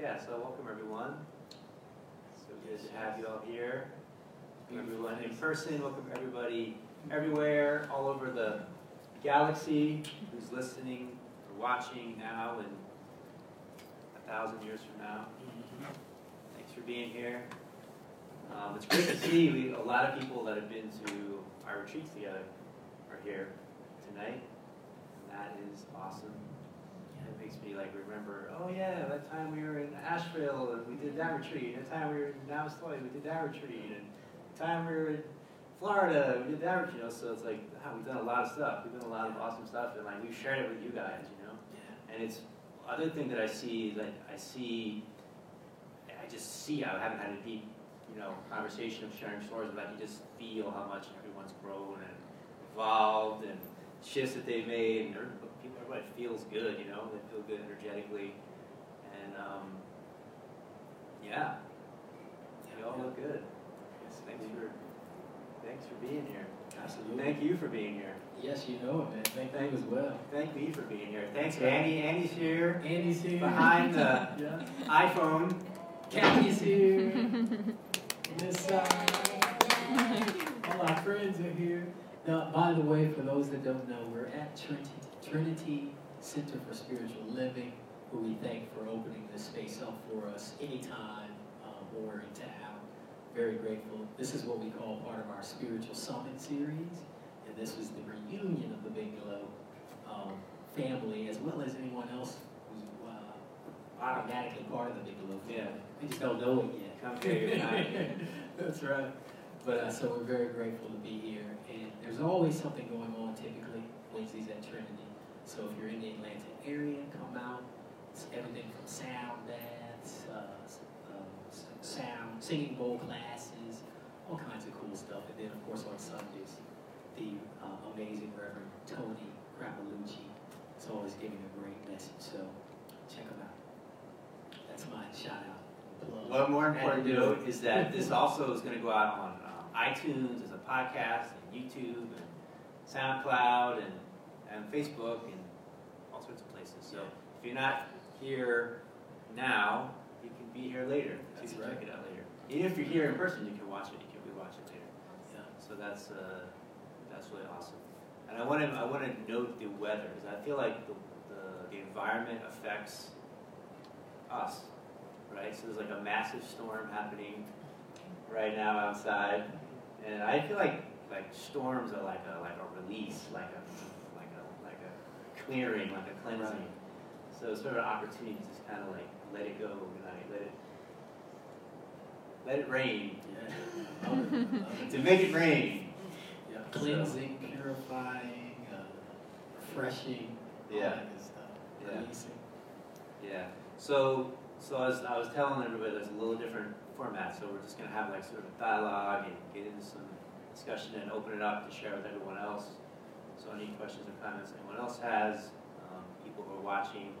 yeah, so welcome everyone. So good to have you all here. Welcome Everyone in person, welcome everybody everywhere, all over the galaxy who's listening or watching now and a thousand years from now. Thanks for being here. Um, it's great to see we, a lot of people that have been to our retreats together are here tonight. And that is awesome. It makes me like remember, oh yeah, that time we were in Asheville and we did that retreat. That time we were in Namastoy, we did that retreat. And the time we were in Florida, we did that retreat. You know, so it's like wow, we've done a lot of stuff. We've done a lot of awesome stuff, and like we've shared it with you guys. You know, and it's other thing that I see is like I see, I just see. I haven't had a deep, you know, conversation of sharing stories, but you just feel how much everyone's grown and evolved and shifts that they've made. And er, everybody- feels good. You know, they feel good energetically, and um, yeah, you all look good. Thanks for thanks for being here. Absolutely. Thank you for being here. Yes, you know it, man. Thank you as well. Thank me for being here. Thanks, Andy. Andy's here Andy's here. behind the Yeah. iPhone. Kathy's here. this side. All our friends are here. Now, by the way, for those that don't know, we're at Trinity, Trinity Center for Spiritual Living, who we thank for opening this space up for us anytime when we're in town. Very grateful. This is what we call part of our Spiritual Summit series, and this was the reunion of the Bigelow um, family, as well as anyone else who's uh, automatically part of the Bigelow family. Yeah. We just don't know it yet. Come here. That's right. But uh, so we're very grateful to be here, and there's always something going on. Typically Wednesdays at Trinity. So if you're in the Atlanta area, come out. It's everything from sound baths, uh, s- uh, sound singing bowl classes, all kinds of cool stuff. And then of course on Sundays, the uh, amazing Reverend Tony Crapalucci is always giving a great message. So check him out. That's my shout out. plug. One more important note is that this also is going to go out on um, iTunes as a podcast, and YouTube, and SoundCloud, and, and Facebook, and all sorts of places. So if you're not here now, you can be here later. So you can right. check it out later. Even if you're here in person, you can watch it. You can rewatch it later. Yeah. So that's uh, that's really awesome. And I want to I want to note the weather because I feel like the, the the environment affects us, right? So there's like a massive storm happening right now outside, and I feel like like storms are like a like a release, like a like a like a clearing, like a cleansing. So it's sort of an opportunity to just kind of like let it go, tonight, let it let it rain, Yeah. Love it. Love it. to make it rain. Yeah. Cleansing, purifying, uh, refreshing, Yeah. Yeah. Releasing. Yeah. So, so as I was telling everybody, there's a little different format. So we're just gonna have like sort of a dialogue and get into some discussion and open it up to share with everyone else. So any questions or comments anyone else has, um, people who are watching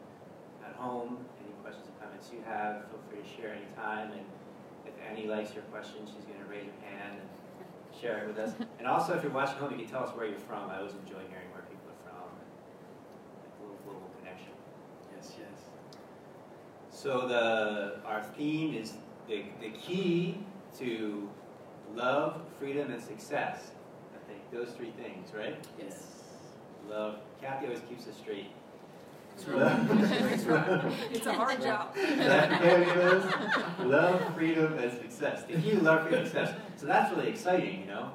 at home, any questions or comments you have, feel free to share anytime. And if Annie likes your question, she's gonna raise her hand and share it with us. And also, if you're watching home, you can tell us where you're from. I always enjoy hearing where people are from. A little global connection. Yes, yes. So the our theme is the, the key to love, freedom, and success. I think those three things, right? Yes. Love. Kathy always keeps us straight. It's a hard job. That there it goes. Love, freedom, and success. The key to love, freedom, and success. So that's really exciting, you know.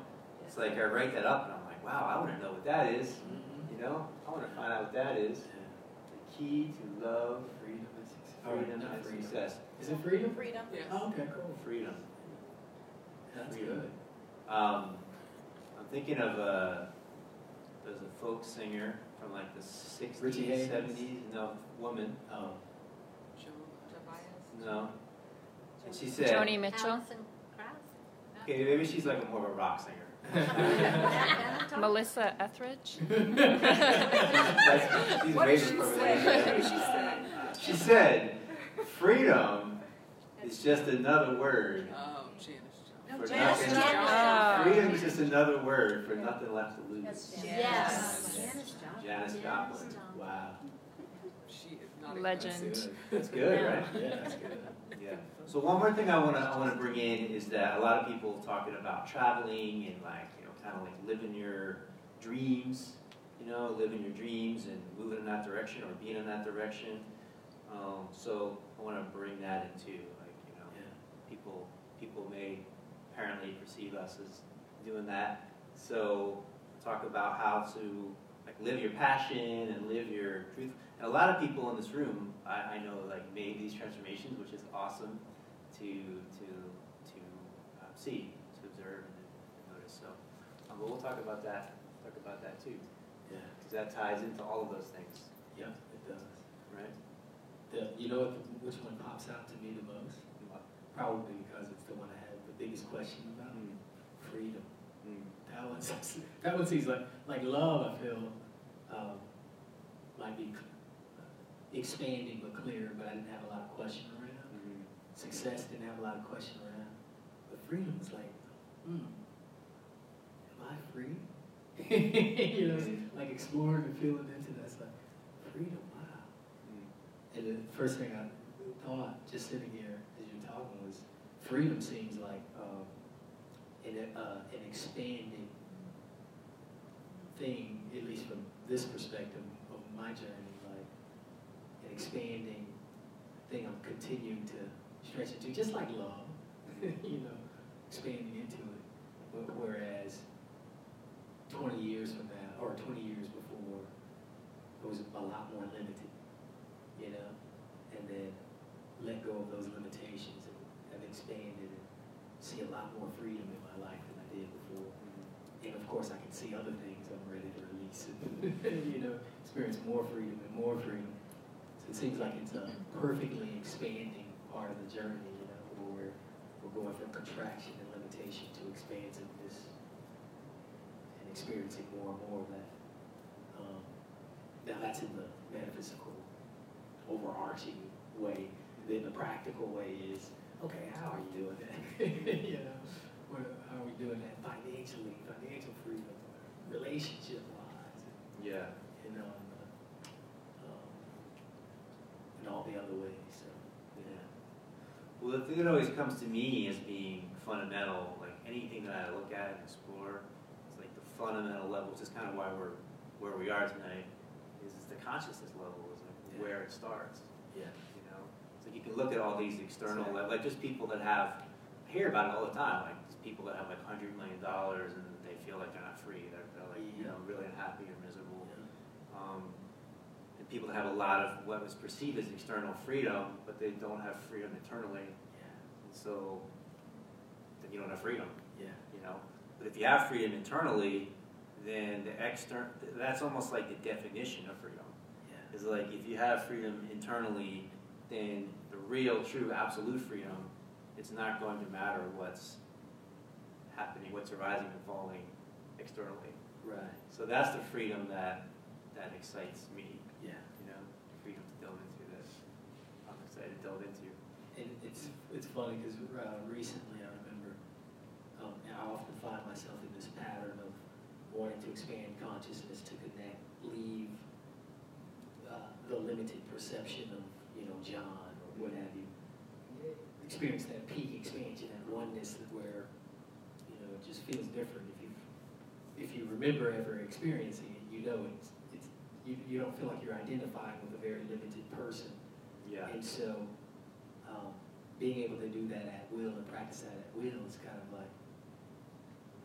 It's like I write that up, and I'm like, wow, I want to know what that is. Mhm. You know, I want to find out what that is. The key to love, Freedom and success. freedom, Not and freedom. success. Is it freedom? Freedom. Oh, okay, cool. Freedom. That's Freedom. good. Um, I'm thinking of a there's a folk singer from like the 60s, Richie Havens? 70s. No, woman. Oh. No. And she said, Joni Mitchell, Alison Krauss? okay, maybe she's like more of a rock singer. Melissa Etheridge. She's What did she say? What did she say? She said, freedom is just another word Oh, Janis No, for Janis nothing. Oh. Freedom is just another word for nothing left to lose. Yes. Yes. Janis Joplin. Janis Joplin. Wow. She is Legend. That's good, Yeah. right? Yeah, that's good. Yeah. So one more thing I want to I want to bring in is that a lot of people talking about traveling and like you know kind of like living your dreams, you know, living your dreams and moving in that direction or being in that direction. Um, so I want to bring that into like you know Yeah. people people may apparently perceive us as doing that. So talk about how to like live your passion and live your truth. And a lot of people in this room, I, I know, like made these transformations, which is awesome to to to um, see, to observe, and, and notice. So, um, but we'll talk about that. Talk about that too, Yeah, because that ties into all of those things, yeah, it does. right? The, you know what, which one pops out to me the most? Probably because it's the one I had the biggest question about, Mm, freedom. mm, That one, seems- that one seems like, like love, I feel, um, might be expanding but clear, but I didn't have a lot of question around. mm, Success didn't have a lot of question around. But freedom was like, hmm, am I free? you know, like exploring and feeling into that. It's like, freedom, wow. mm, And the first thing I thought, just sitting here as you're talking, was freedom seems like um, an, uh, an expanding thing, at least from this perspective of my journey, like an expanding thing I'm continuing to stretch into, just like love, you know, expanding into it. Wh- Whereas 20 years from now, or 20 years before, it was a lot more limited, you know, and then let go of those limitations expanded and see a lot more freedom in my life than I did before. And of course, I can see other things I'm ready to release and, you know, experience more freedom and more freedom. So it seems like it's a perfectly expanding part of the journey, you know, where we're, we're going from contraction and limitation to expansiveness and experiencing more and more of that. Um, now that's in the metaphysical, overarching way. Then the practical way is, okay, how are you doing that? you know, what, how are we doing that financially, financial freedom, relationship wise, Yeah. you know, and, uh, um, and all the other ways. So, Yeah. Well, the thing that always comes to me as being fundamental, like anything that I look at and explore, it's like the fundamental level, which is kind of why we're where we are tonight, is, is the consciousness level, is like Yeah. where it starts. yeah, You know, so you can look at all these external, le- like just people that have, I hear about it all the time, like people that have like hundred million dollars and they feel like they're not free, they're, they're like, you know, really unhappy or miserable. yeah, Um, and people that have a lot of what was perceived as external freedom, but they don't have freedom internally. yeah, And so then you don't have freedom, yeah, you know. But if you have freedom internally, then the external, that's almost like the definition of freedom. yeah, Is like if you have freedom internally, then the real, true, absolute freedom, it's not going to matter what's happening, what's arising and falling externally. right, So that's the freedom that, that excites me, yeah. you know, freedom to delve into that I'm excited to delve into. And it's it's funny because uh, recently I remember um, I often find myself in this pattern of wanting to expand consciousness to connect, leave uh, the limited perception of you know John what have you. Experience that peak expansion, that oneness where you know it just feels different. If you if you remember ever experiencing it, you know it's it's you, you don't feel like you're identifying with a very limited person. Yeah. And so, um, being able to do that at will and practice that at will is kind of like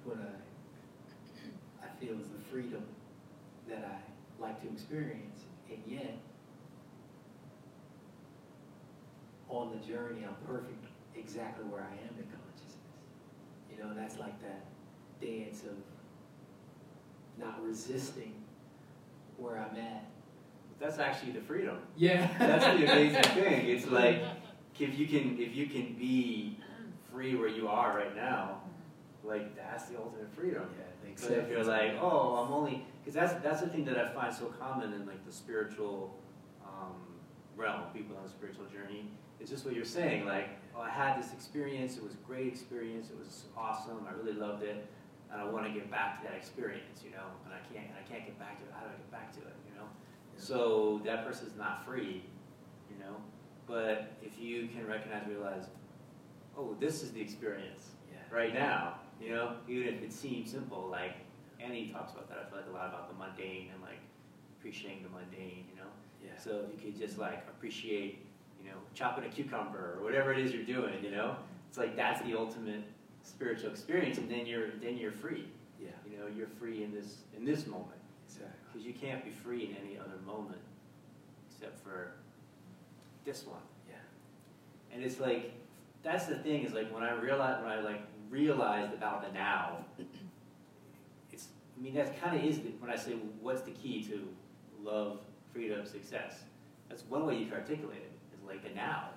what I, I feel is the freedom that I like to experience. And yet, on the journey, I'm perfect exactly where I am in consciousness. You know, that's like that dance of not resisting where I'm at. That's actually the freedom. Yeah. That's the amazing thing. It's like if you can if you can be free where you are right now, like that's the ultimate freedom. Yeah, But if you're like, oh, I'm only because that's that's the thing that I find so common in like the spiritual um, realm, people on the spiritual journey. It's just what you're saying. Like, oh, I had this experience. It was a great experience. It was awesome. I really loved it, and I want to get back to that experience. You know, and I can't. And I can't get back to it. How do I get back to it? You know. So that person's not free you know? But if you can recognize, realize, oh, this is the experience Yeah. right now, you know, even if it seems simple, like Annie talks about that. I feel like a lot about the mundane and like appreciating the mundane, you know. Yeah. So if you could just like appreciate, you know, chopping a cucumber or whatever it is you're doing, you know, it's like that's the ultimate spiritual experience, and then you're then you're free. Yeah. You know, you're free in this in this moment Exactly. because you can't be free in any other moment except for this one. Yeah. And it's like that's the thing is like when I realized when I like realized about the now. It's I mean that kind of is the, when I say what's the key to love, freedom, success. That's one way you can articulate it. Like the now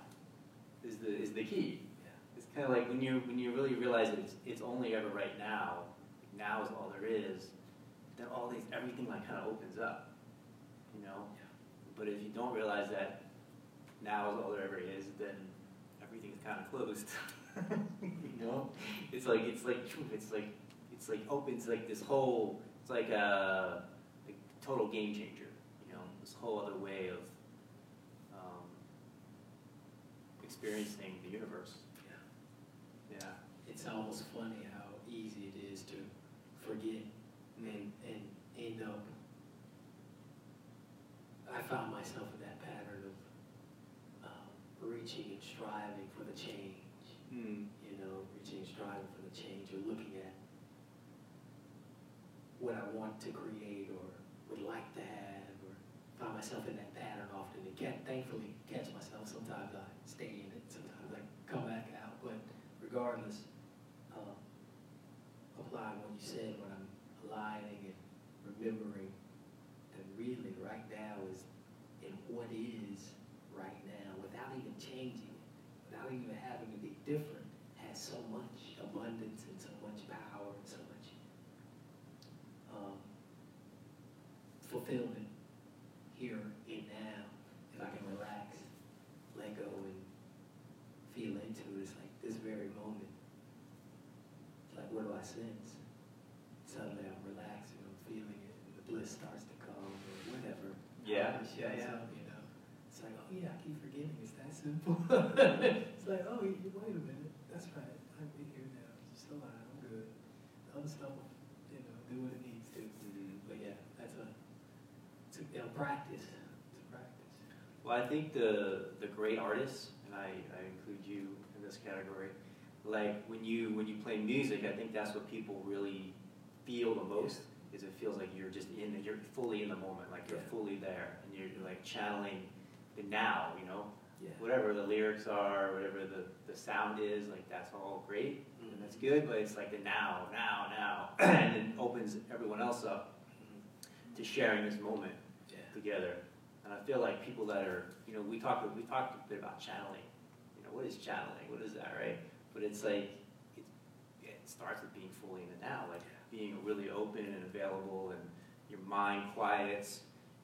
is the is the key. Yeah. It's kind of like when you when you really realize that it's it's only ever right now. Now is all there is. Then all these everything like kind of opens up. You know. Yeah. But if you don't realize that now is all there ever is, then everything's kind of closed. you know, it's like it's like it's like it's like opens like this whole. It's like a like total game changer. You know, this whole other way of um, experiencing the universe. Yeah. Yeah. It's almost funny how easy it is to forget and, and end up. I found myself in that pattern of um, reaching and striving for the change. Mm. You know, reaching and striving for the change, or looking at what I want to create or would like to have, or find myself in that pattern often. And thankfully catch myself. Sometimes I stay in it. Sometimes I come back out. But regardless, uh, applying what you said when I'm aligning and remembering that really right now is in what is right now without even changing it, without even having to be different, has so much abundance and so much power and so much um, fulfillment here and now. If I can relax, let go, and feel into it, it's like this very moment. It's like, what do I sense? Suddenly I'm relaxing, I'm feeling it, and the bliss starts to come, or whatever. Yeah, However it yeah, shows yeah. up, you know, it's like, oh yeah, I keep forgetting. It's that simple. it's like, oh, you- wait a minute. That's right. I'm here now. Just align. I'm good. The stuff, will, you know, do what it needs to. Mm-hmm. But yeah, that's a, it's a, a practice. It's a practice. Well, I think the the great artists, and I, I include you in this category. Like when you when you play music, I think that's what people really feel the most. Is it feels like you're just in, you're fully in the moment, like you're Yeah. fully there, and you're like channeling the now. You know, Yeah. whatever the lyrics are, whatever the the sound is, like that's all great and that's mm-hmm. good. But it's like the now, now, now, and it opens everyone else up mm-hmm. to sharing this moment Yeah. together. And I feel like people that are, you know, we talked we talked a bit about channeling. You know, what is channeling? What is that, right? But it's like it, it starts with being fully in the now, like being really open and available, and your mind quiets,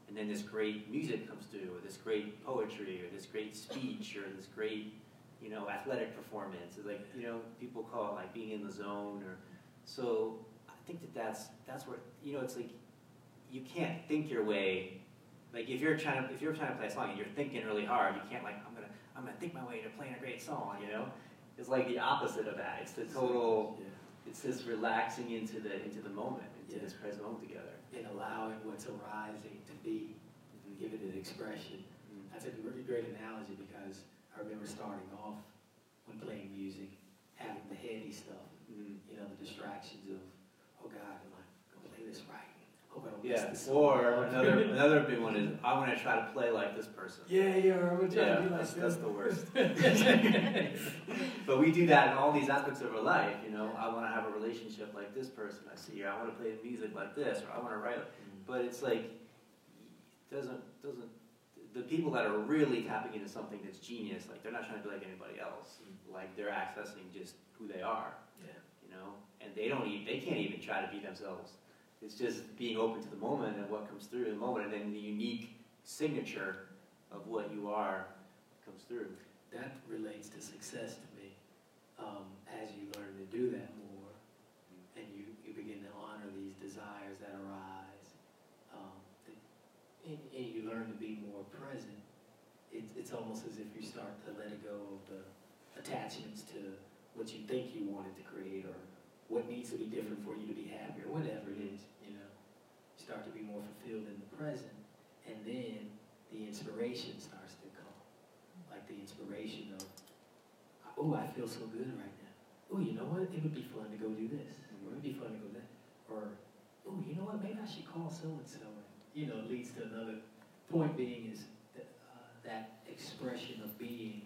and then this great music comes through, or this great poetry, or this great speech, or this great, you know, athletic performance. It's like you know, people call it like being in the zone, or so. I think that that's that's where you know, it's like you can't think your way like if you're trying to if you're trying to play a song and you're thinking really hard, you can't like I'm gonna I'm gonna think my way to playing a great song, you know? It's like the opposite of that. It's the total Yeah. it's this relaxing into the into the moment, into Yeah. this present moment together. And allowing what's arising to be, and give it an expression. That's a really great analogy because I remember starting off when playing music, having the heady stuff, Mhm. you know, the distractions of, oh God, am I gonna play this right? Hope I don't miss Yeah. Or another another big one is I'm gonna try to play like this person. Yeah, yeah, or I'm gonna try Yeah, to be like that's, that's the worst. but we do that in all these aspects of our life, you know. I want to have a relationship like this person I see, or I want to play music like this, or I want to write. Mm. But it's like it doesn't doesn't the people that are really tapping into something that's genius, like they're not trying to be like anybody else. Mm. Like they're accessing just who they are, Yeah. you know. And they don't even they can't even try to be themselves. It's just being open to the moment and what comes through in the moment, and then the unique signature of what you are comes through. that relates to success to me. Um, as you learn to do that more, and you, you begin to honor these desires that arise, um, and, and you learn to be more present, it, it's almost as if you start to let it go of the attachments to what you think you wanted to create or what needs to be different for you to be happy or whatever it is, start to be more fulfilled in the present, and then the inspiration starts to come. Like the inspiration of, oh, I feel so good right now. Oh, you know what? It would be fun to go do this. Or it would be fun to go that. Or, oh, you know what? Maybe I should call so and so. You know, leads to another. Point being is that uh, that expression of being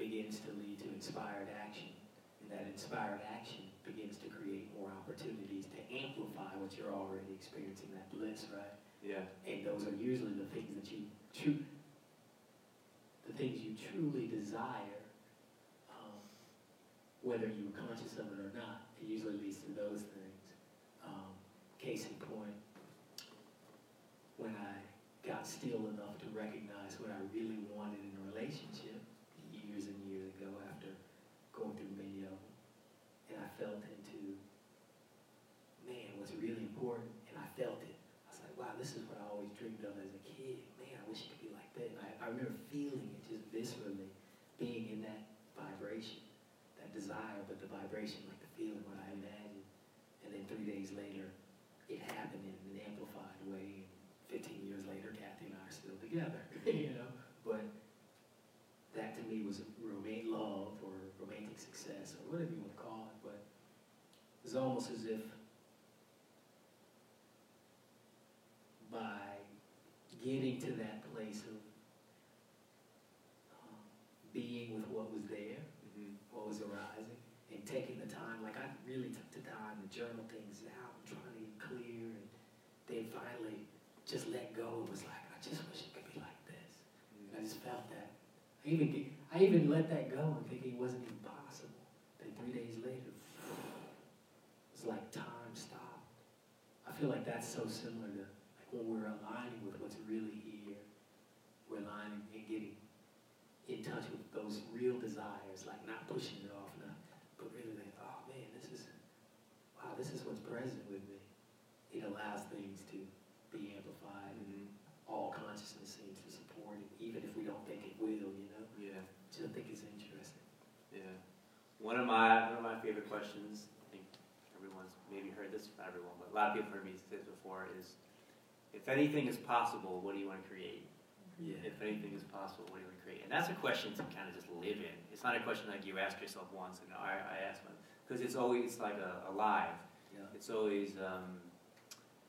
begins to lead to inspired action, and that inspired action begins to create more opportunities to amplify what you're already experiencing that bliss, right? Yeah. And those are usually the things that you true, the things you truly desire, um, whether you're conscious of it or not. It usually leads to those things. Um, case in point, when I got still enough to recognize what I really wanted in a relationship years and years ago after going through many of them, and I felt into, man, what's really important, and I felt it. I was like, wow, this is what I always dreamed of as a kid. Man, I wish it could be like that. And I, I remember feeling it just viscerally, being in that vibration, that desire, but the vibration, like the feeling, what I imagined. And then three days later, it happened in an amplified way. And 15 years later, Kathy and I are still together, you know. But that to me was romantic love or romantic success or whatever you want to call it. But almost as if by getting to that place of um, being with what was there, Mm-hmm. what was arising, and taking the time, like I really took the time to journal things out and trying to get clear, and then finally just let go It was like, I just wish it could be like this. I just felt that. I even I even let that go and thinking it wasn't even possible. Then three days later, like time stopped. I feel like that's so similar to like when we're aligning with what's really here. We're aligning and getting in touch with those real desires, like not pushing it off, not, but really like, oh man, this is, wow, this is what's present with me. It allows things to be amplified, and Mm-hmm. all consciousness seems to support it, even if we don't think it will, you know. Yeah. Just think it's interesting. Yeah. One of my one of my favorite questions, I think everyone's maybe heard this from everyone, but a lot of people heard me say this before, is if anything is possible, what do you want to create? Yeah. If anything is possible, what do you want to create? And that's a question to kind of just live in. It's not a question like you ask yourself once and I, I ask one. Because it's always like a, alive. Yeah. It's always um,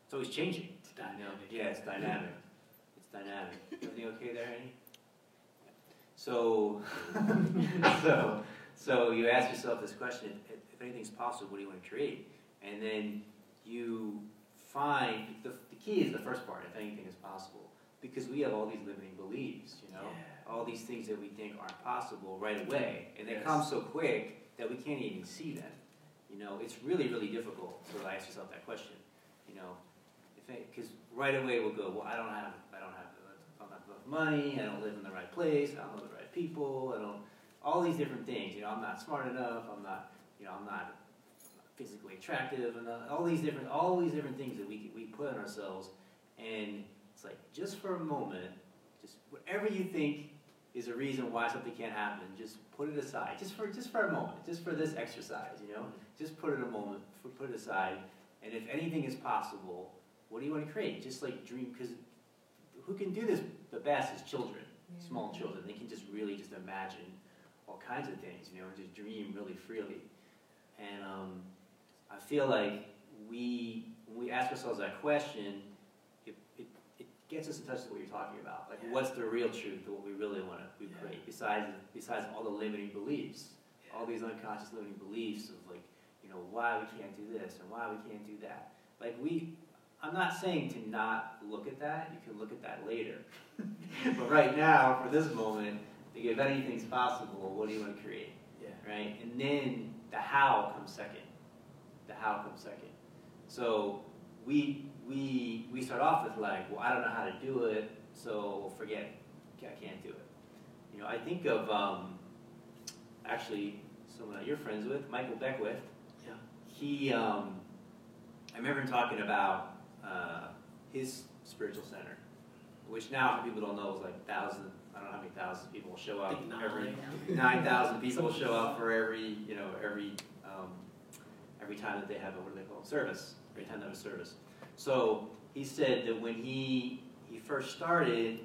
it's always changing. It's You know? dynamic. Yeah, it's dynamic. It's dynamic. Everything okay there, Annie? So, so, so you ask yourself this question: if, if anything's possible, what do you want to create? And then you find the, the key is the first part: if anything is possible, because we have all these limiting beliefs, you know, Yeah. all these things that we think aren't possible right away, and they Yes. come so quick that we can't even see them. You know, it's really, really difficult to ask yourself that question. You know, because right away we'll go, well, I don't have, I don't have, I don't have enough money. I don't live in the right place. I don't know the right people. I don't, all these different things. You know, I'm not smart enough. I'm not, you know, I'm not physically attractive, and uh, all these different, all these different things that we we put on ourselves. And it's like just for a moment, just whatever you think is a reason why something can't happen, just put it aside, just for just for a moment, just for this exercise. You know, just put it a moment, put it aside. And if anything is possible, what do you want to create? Just like dream, because who can do this the best is children, small children. They can just really just imagine all kinds of things, you know, and just dream really freely. And um, I feel like we, when we ask ourselves that question, it, it, it gets us in touch with what you're talking about. Like, Yeah. what's the real truth of what we really want to Yeah. create, besides, besides all the limiting beliefs, all these unconscious limiting beliefs of like, you know, why we can't do this and why we can't do that. Like, we, I'm not saying to not look at that, you can look at that later. but right now, for this moment, think if anything's possible, what do you want to create? Yeah. right? And then the how comes second. The how comes second. So we we we start off with like, well, I don't know how to do it, so forget it. I can't do it. You know, I think of um, actually someone that you're friends with, Michael Beckwith. Yeah. He, um, I remember him talking about uh, his spiritual center, which now, for people don't know, is like thousands. I don't know how many thousands of people show up nine. every nine thousand people show up for every you know every um, every time that they have a what do they call it service every time they have a service. So he said that when he he first started,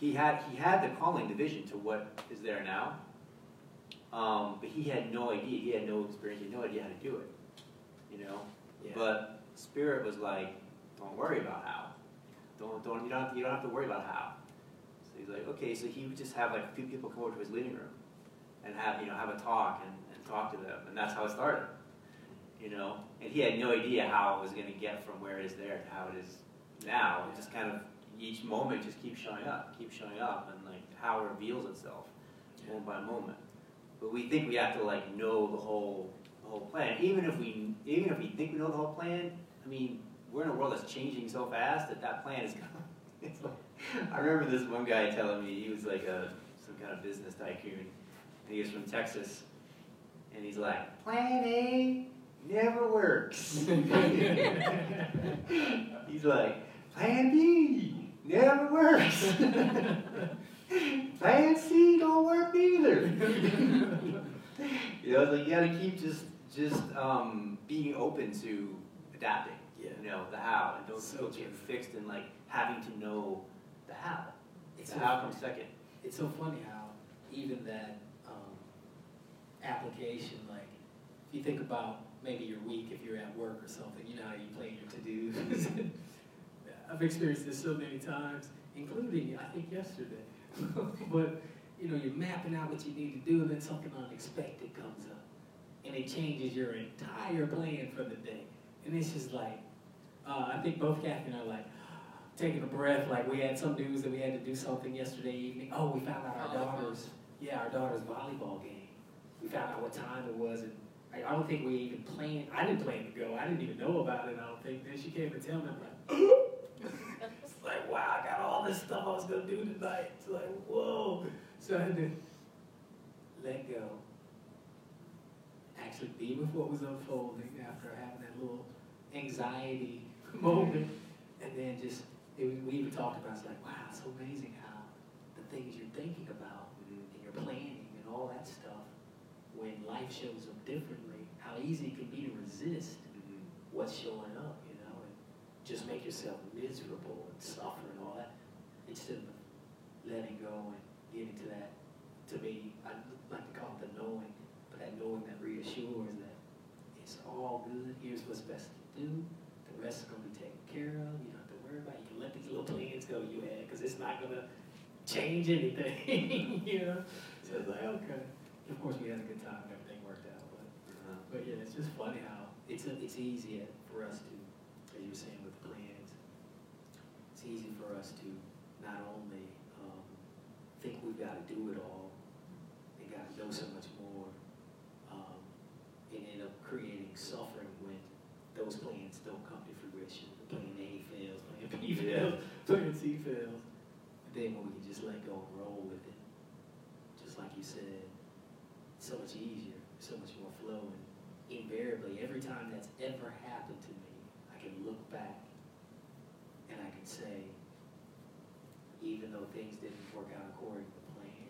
he had he had the calling division to what is there now, um, but he had no idea. He had no experience. He had no idea how to do it. You know, Yeah. but Spirit was like, don't worry about how. Don't don't you don't you don't have to worry about how. So he's like, okay. So he would just have like a few people come over to his living room, and have you know have a talk and, and talk to them, and that's how it started. You know, and he had no idea how it was going to get from where it is there to how it is now. It just kind of each moment just keeps showing up, keeps showing up, and like how it reveals itself moment by moment. But we think we have to like know the whole the whole plan. Even if we even if we think we know the whole plan, I mean, we're in a world that's changing so fast that that plan is. It's like, I remember this one guy telling me he was like a some kind of business tycoon, and he was from Texas, and he's like, Plan A never works. he's like, Plan B never works. Plan C don't work either. you know, it's like you gotta keep just just um, being open to adapting. Yeah. You know, the how, and don't, So don't get fixed in like having to know the how. It's the so, how comes second. it's so funny how even that um, application, like if you think about maybe your week, if you're at work or something, you know how you plan your to-dos. I've experienced this so many times, including I think yesterday. but you know, you're mapping out what you need to do, and then something unexpected comes up, and it changes your entire plan for the day. And it's just like, uh, I think both Kathy and I are like taking a breath. Like we had some news that we had to do something yesterday evening. Oh, we found out our daughter's yeah, our daughter's volleyball game. We found out what time it was, and I, I don't think we even planned. I didn't plan to go. I didn't even know about it. I don't think. Then she came and tell me, I'm like, it's like wow, I got all this stuff I was gonna do tonight. It's like whoa. So I had to let go. Actually, be with what was unfolding after having that little anxiety moment, and then just it, we even talked about. It's like wow, it's so amazing how the things you're thinking about and your planning and all that stuff, when life shows up differently, how easy it can be to resist what's showing up, you know, and just make yourself miserable and suffer and all that, instead of letting go and getting to that, to me, I like to call it the knowing, but that knowing that reassures that it's all good, here's what's best to do, the rest is gonna be taken care of, you don't have to worry about it, you can let these little plans go you had, because it's not gonna change anything, you know? So it's like, okay. Of course, we had a good time and everything worked out, but, Uh-huh. but yeah, it's just funny how it's, it's easy for us to, as you were saying with the plans, it's easy for us to not only, um, think we've gotta do it all, and gotta know so much more, um, and end up creating suffering when those plans don't come to fruition. Plan A fails, plan B fails, plan C fails. Then when we can just let go and roll with it, just like you said, so much easier, so much more flow. And invariably, every time that's ever happened to me, I can look back and I can say, even though things didn't work out according to plan,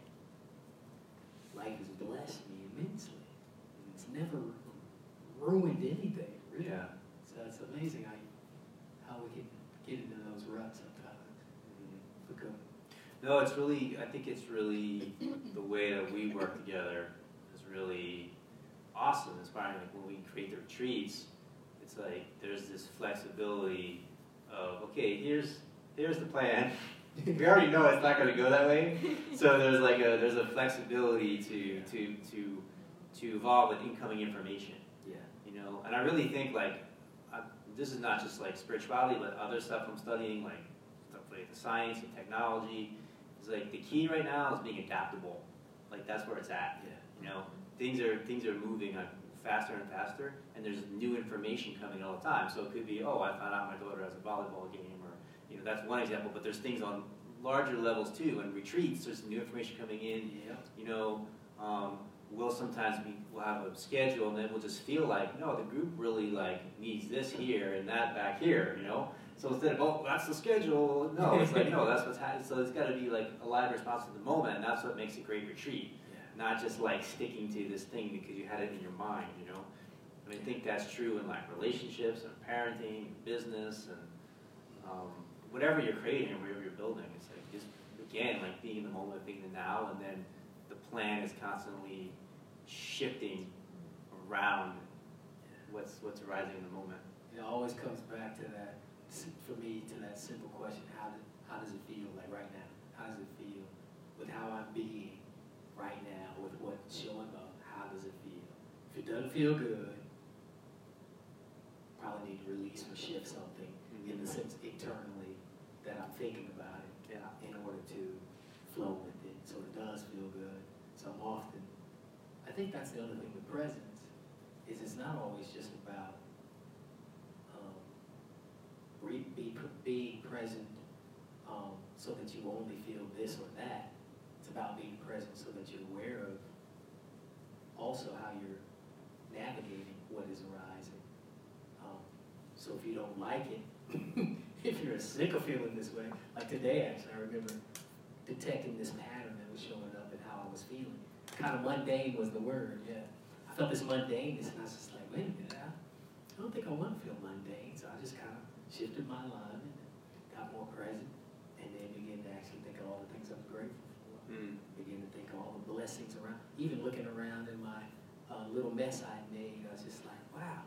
life has blessed me immensely. It's never ruined anything, really. Yeah. So it's amazing how, how we can get into those ruts sometimes. Mm-hmm. Become, No, it's really, I think it's really, the way that we work together really awesome, inspiring. Like when we create the retreats, it's like there's this flexibility of, okay, here's, here's the plan. We already know it's not gonna go that way. So there's like a, there's a flexibility to, to, to, to evolve with incoming information yeah. you know and i really think like I, this is not just like spirituality but other stuff i'm studying like stuff like the science and technology It's like the key right now is being adaptable like that's where it's at Yeah. you know things are things are moving faster and faster and there's new information coming all the time so it could be oh i found out my daughter has a volleyball game or you know that's one example but there's things on larger levels too and retreats there's new information coming in Yeah. you know, um, we'll sometimes be, we'll have a schedule and then we'll just feel like, no, the group really like needs this here and that back here, you know? So instead of, oh, that's the schedule, no, it's like, no, that's what's happening. So it's gotta be like a live response to the moment, and that's what makes a great retreat. Not just like sticking to this thing because you had it in your mind, you know? And I think that's true in like relationships and parenting, and business, and um, whatever you're creating whatever you're building. It's like just, again, like being in the moment, being in the now, and then the plan is constantly shifting around what's, what's arising in the moment. It always comes back to that, for me, to that simple question, how, do, how does it feel, like right now? How does it feel with how I'm being right now, showing up? How does it feel? If it doesn't feel good, probably need to release or shift something in the sense internally that I'm thinking about it in order to flow with it so it does feel good. So I'm often, I think that's the other thing with presence, is it's not always just about um, re, be, being present um, so that you only feel this or that. It's about being present so that you're aware of also how you're navigating what is arising. Um, so if you don't like it, you're sick of feeling this way, like today actually, I remember detecting this pattern that was showing up in how I was feeling. Kind of mundane was the word, yeah. I felt this mundaneness and I was just like, wait a minute, I, I don't think I want to feel mundane. So I just kind of shifted my line and got more present, and then began to actually think of all the things I'm grateful for. Mm. Begin to think of all the blessings around, even looking around in my uh, little mess I made, I was just like, wow,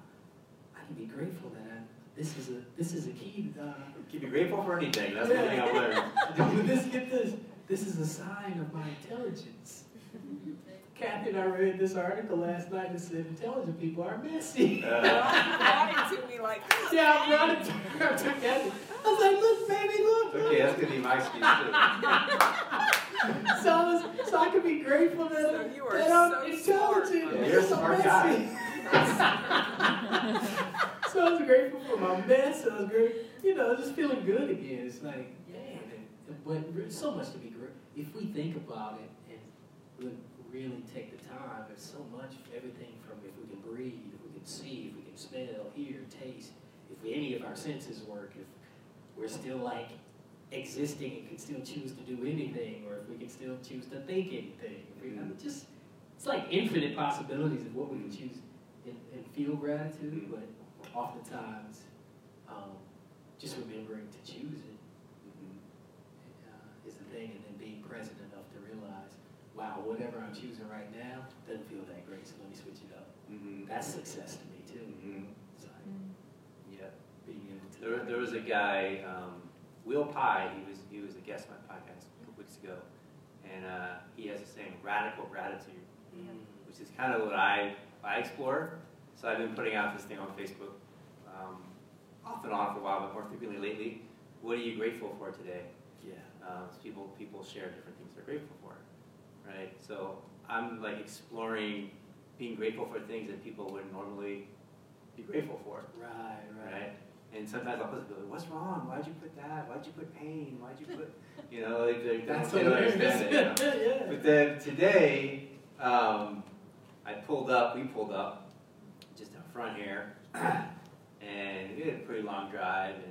I can be grateful that I, this is a, this is a key, uh, Keep you grateful for anything. That's one thing I've learned. Dude, this, get this. This is a sign of my intelligence. Kathy and I read this article last night that said intelligent people are messy. Uh, brought it to me like this. yeah, I brought it to her. I Kathy. I was like, look, baby, look. look. okay, that's gonna be my excuse too. So, I was, so I can be grateful that, So you are that I'm so smart. intelligent. Yeah, you're a so smart messy. guy. So I was grateful for my mess. I was great, you know, just feeling good again. It's like, yeah, but so much to be great. If we think about it and re- really take the time, there's so much, everything from if we can breathe, if we can see, if we can smell, hear, taste, if we, any of our senses work, if we're still like existing and can still choose to do anything, or if we can still choose to think anything. I mean, mm-hmm. just, it's like infinite possibilities of what we can choose and, and feel gratitude, but oftentimes, um, just remembering to choose it uh, is the thing, and then being present enough to realize, wow, whatever I'm choosing right now doesn't feel that great, so let me switch it up. Mhm. That's success to me too. Mhm. It's like Yeah. being able to. There, there was a guy, um, Will Pye, he was, he was a guest on my podcast a couple weeks ago, and uh, he has a saying, radical gratitude, which is kind of what I, I explore. So I've been putting out this thing on Facebook, um, off and on for a while, but more frequently lately. What are you grateful for today? Yeah. Uh, people, people share different things they're grateful for, right? So I'm like exploring being grateful for things that people wouldn't normally be grateful for Right, right. right? And sometimes I'll put people, what's wrong? Why'd you put that? Why'd you put pain? Why'd you put, you know, like, they, That's don't hilarious. understand it. You know? yeah. But then today, um, I pulled up, we pulled up, just out front here, and we had a pretty long drive, and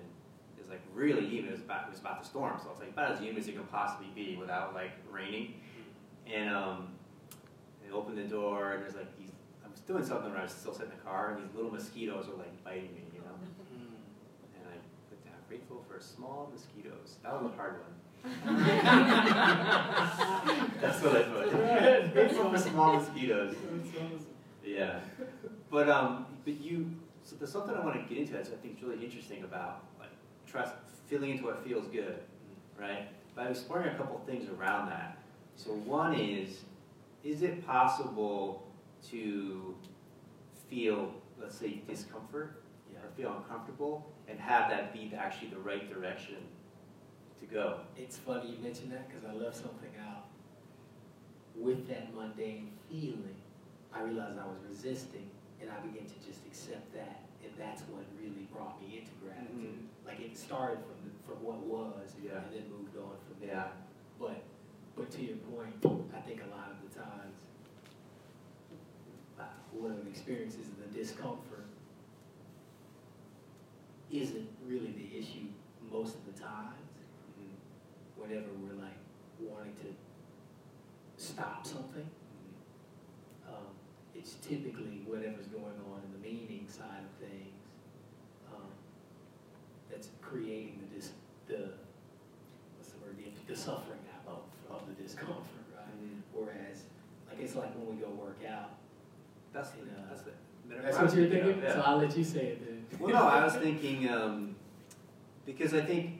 it was like really humid. It was about, it was about to storm, so it's like about as humid as it can possibly be without like raining. And um, I opened the door, and there's like these. I was doing something when I was still sitting in the car, and these little mosquitoes were like biting me, you know. Mm. And I put down grateful for small mosquitoes. That was a hard one. That's what I put. grateful for small mosquitoes. That's awesome. Yeah. But um, but you. So there's something I want to get into that I think is really interesting about like trust, feeling into what feels good, right? But I'm exploring a couple things around that. So one is, is it possible to feel, let's say, discomfort Yeah. or feel uncomfortable and have that be actually the right direction to go? It's funny you mentioned that because I left something out. With that mundane feeling, I realized I was resisting and I began to just accept that. And that's what really brought me into gratitude. Like it started from, the, from what was Yeah. and then moved on from there. Yeah. But, but to your point, I think a lot of the times, uh, one of the experiences of the discomfort isn't really the issue most of the times. Whenever we're like wanting to stop something, um, it's typically whatever's going on in the meaning side of things um, that's creating the dis- the what's the word the, the suffering of of the discomfort, right? Mhm. Whereas, like it's like when we go work out. That's, the- And, uh, that's the. That's what you're thinking. Yeah. So I'll let you say it then. Well, no, I was thinking, um, because I think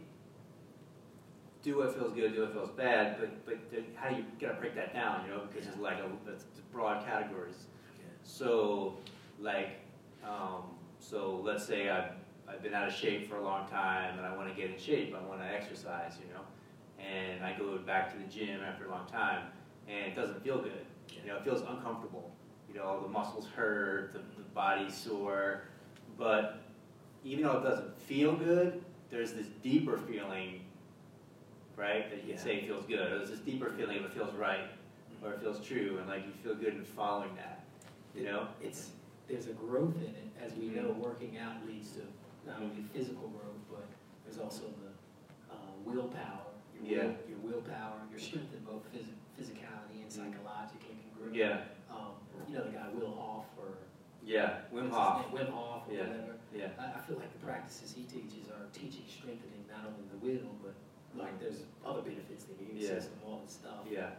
do what feels good, do what feels bad, but, but then how do you, gotta break that down, you know, because it's like a, it's broad categories. So, like, um, so let's say I've, I've been out of shape for a long time and I wanna get in shape, I wanna exercise, you know? And I go back to the gym after a long time and it doesn't feel good, you know, it feels uncomfortable. You know, the muscles hurt, the, the body's sore, but even though it doesn't feel good, there's this deeper feeling, right, that you Yeah. say feels good. Or There's this deeper feeling of it feels right or it feels true, and like you feel good in following that, you know? It's, there's a growth in it, as we know, Mhm. working out leads to not only physical growth, but there's also the uh, willpower. Your will- Yeah. Your willpower, your strength in both phys- physicality and psychologically can grow. Yeah, Um, you know, the guy Will Hof or. yeah, Wim what's Hof. Wim Hof or Yeah. whatever. yeah, I, I feel like the practices he teaches are teaching strengthening not only the will, but like there's other benefits, the immune Yeah. system, all this stuff. yeah.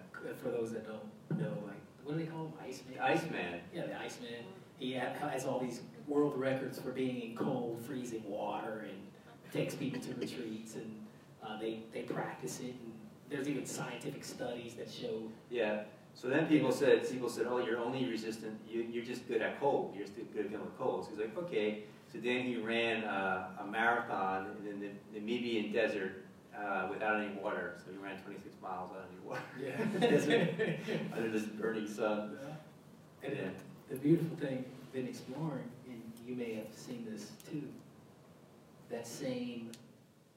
For those that don't know, like, what do they call him? Iceman? Iceman, Yeah, the Iceman. He ha- has all these world records for being in cold, freezing water and takes people to retreats and uh, they, they practice it. And there's even scientific studies that show, yeah. So then people said, people said, oh, you're only resistant, you, you're just good at cold, you're just good at dealing with cold. So he's like, okay. So then he ran uh, a marathon in the Namibian desert uh, without any water. So he ran 26 miles without any water. yeah. under this burning sun. And Yeah. the beautiful thing, been exploring, and you may have seen this too, that same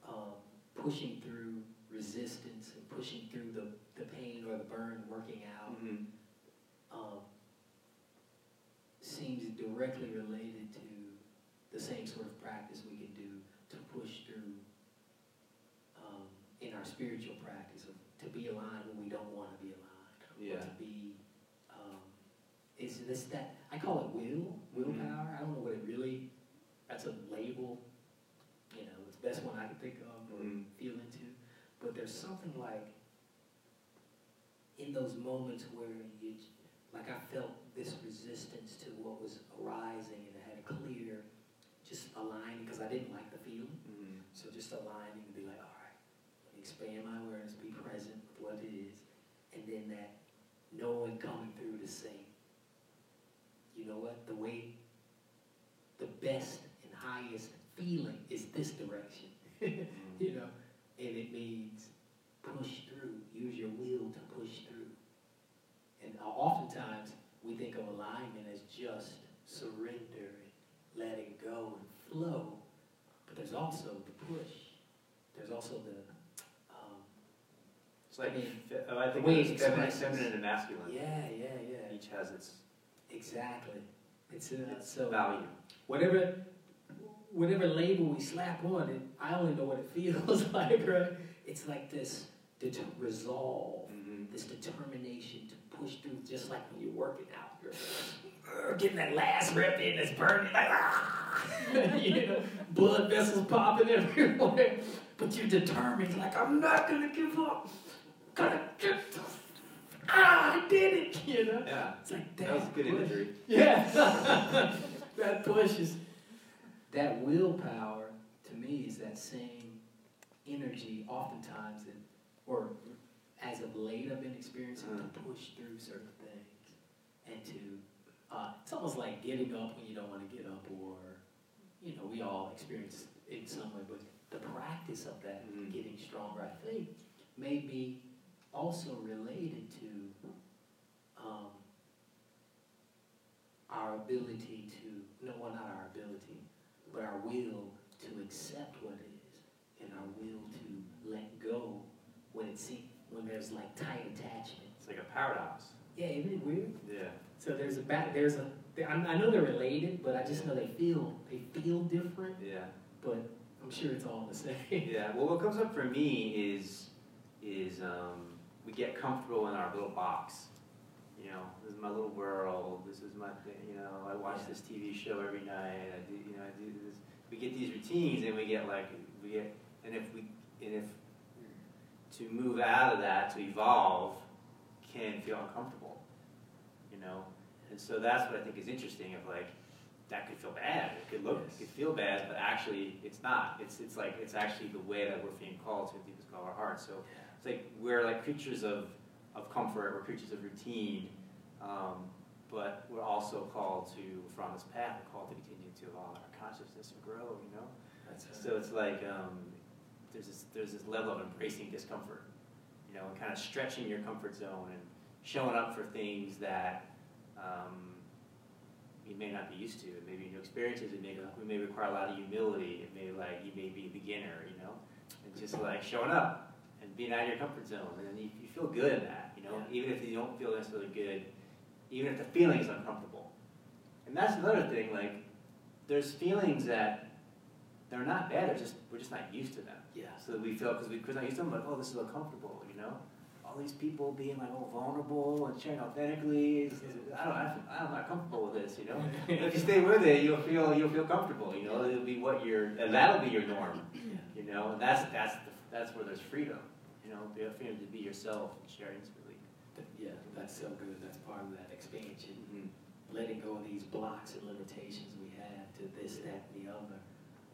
um, pushing through resistance and pushing through the, the pain or the burn, working out, Mhm. um, seems directly related to the same sort of practice we can do to push through um, in our spiritual practice of to be aligned when we don't want to be aligned. Yeah. To be, um, it's this that I call it will, willpower. I don't know what it really. That's a label. You know, it's the best one I can think of or Mhm. feel into. But there's something like in those moments where you, like I felt this resistance to what was arising and I had a clear, just aligning because I didn't like the feeling. Mhm. So just aligning and be like, all right, let me expand my awareness, be present with what it is, and then that knowing coming through to say, you know what, the way, the best and highest feeling is this direction, you know, and it means push through, use your will to push through. And oftentimes we think of alignment as just surrender and letting go and flow, but there's also the push. There's also the, It's like, I mean, fe- oh, I think way it's feminine, feminine and masculine. yeah, yeah, yeah, Each has its, exactly. It's, uh, its so value. whatever, whatever label we slap on it, I only know what it feels like, right? It's like this det- resolve, Mhm. this determination to push through, just like when you're working out. You're getting that last rep in, it's burning, like, ah! you know, blood vessels popping everywhere. But you're determined, like, I'm not gonna give up. Gonna get, ah, I did it, you know? Yeah, It's like that. that was a good push. imagery. Yeah. that pushes. That willpower, to me, is that same energy, oftentimes, that, or as of late, I've been experiencing Uh-huh. to push through certain things. And to, uh, it's almost like getting up when you don't want to get up, or, you know, we all experience it in some way, but the practice of that, Mhm. getting stronger, I think, may be also related to um, our ability to, no, well, not our ability, but our will to accept what is, and our will to let go when it seems, when there's like tight attachment. It's like a paradox. Yeah, isn't it weird? Yeah. So there's a back, there's a, I I know they're related, but I just know they feel, they feel different, Yeah. but I'm sure it's all the same. Yeah, well, what comes up for me is, is, um, we get comfortable in our little box. You know, this is my little world, this is my thing, you know, I watch Yeah. this TV show every night, I do, you know, I do this. We get these routines and we get like, we get, and if we, and if, to move out of that, to evolve, can feel uncomfortable, you know? And so that's what I think is interesting of like, that could feel bad, it could look, it could feel bad, but actually, it's not. It's, it's like, it's actually the way that we're being called to, deepest call of our hearts. So it's like, we're like creatures of, of comfort, we're creatures of routine, um, but we're also called to, if this path, we're called to continue to evolve our consciousness and grow, you know? That's. So it's like, um, there's this, there's this level of embracing discomfort, you know, and kind of stretching your comfort zone and showing up for things that, um, you may not be used to. It may be new experiences. It may, it may require a lot of humility. It may like, you may be a beginner, you know? And just like showing up and being out of your comfort zone. And then you, you feel good in that, you know? Yeah. Even if you don't feel necessarily good, even if the feeling is uncomfortable. And that's another thing, like, there's feelings that they're not bad, they're just, we're just not used to them. Yeah. So we feel, because we're not used to them, like, oh, this is uncomfortable, you know? All these people being like all vulnerable and sharing authentically, it's- I don't, I, I'm not comfortable with this, you know? if you stay with it, you'll feel, you'll feel comfortable, you know? It'll be what your, and that'll be your norm, Yeah. you know? And that's, that's, the, that's where there's freedom, you know? The freedom to be yourself and share intimately. Yeah, that's so good. That's part of that expansion. Mm-hmm. letting go of these blocks and limitations we have to this, that, and the other.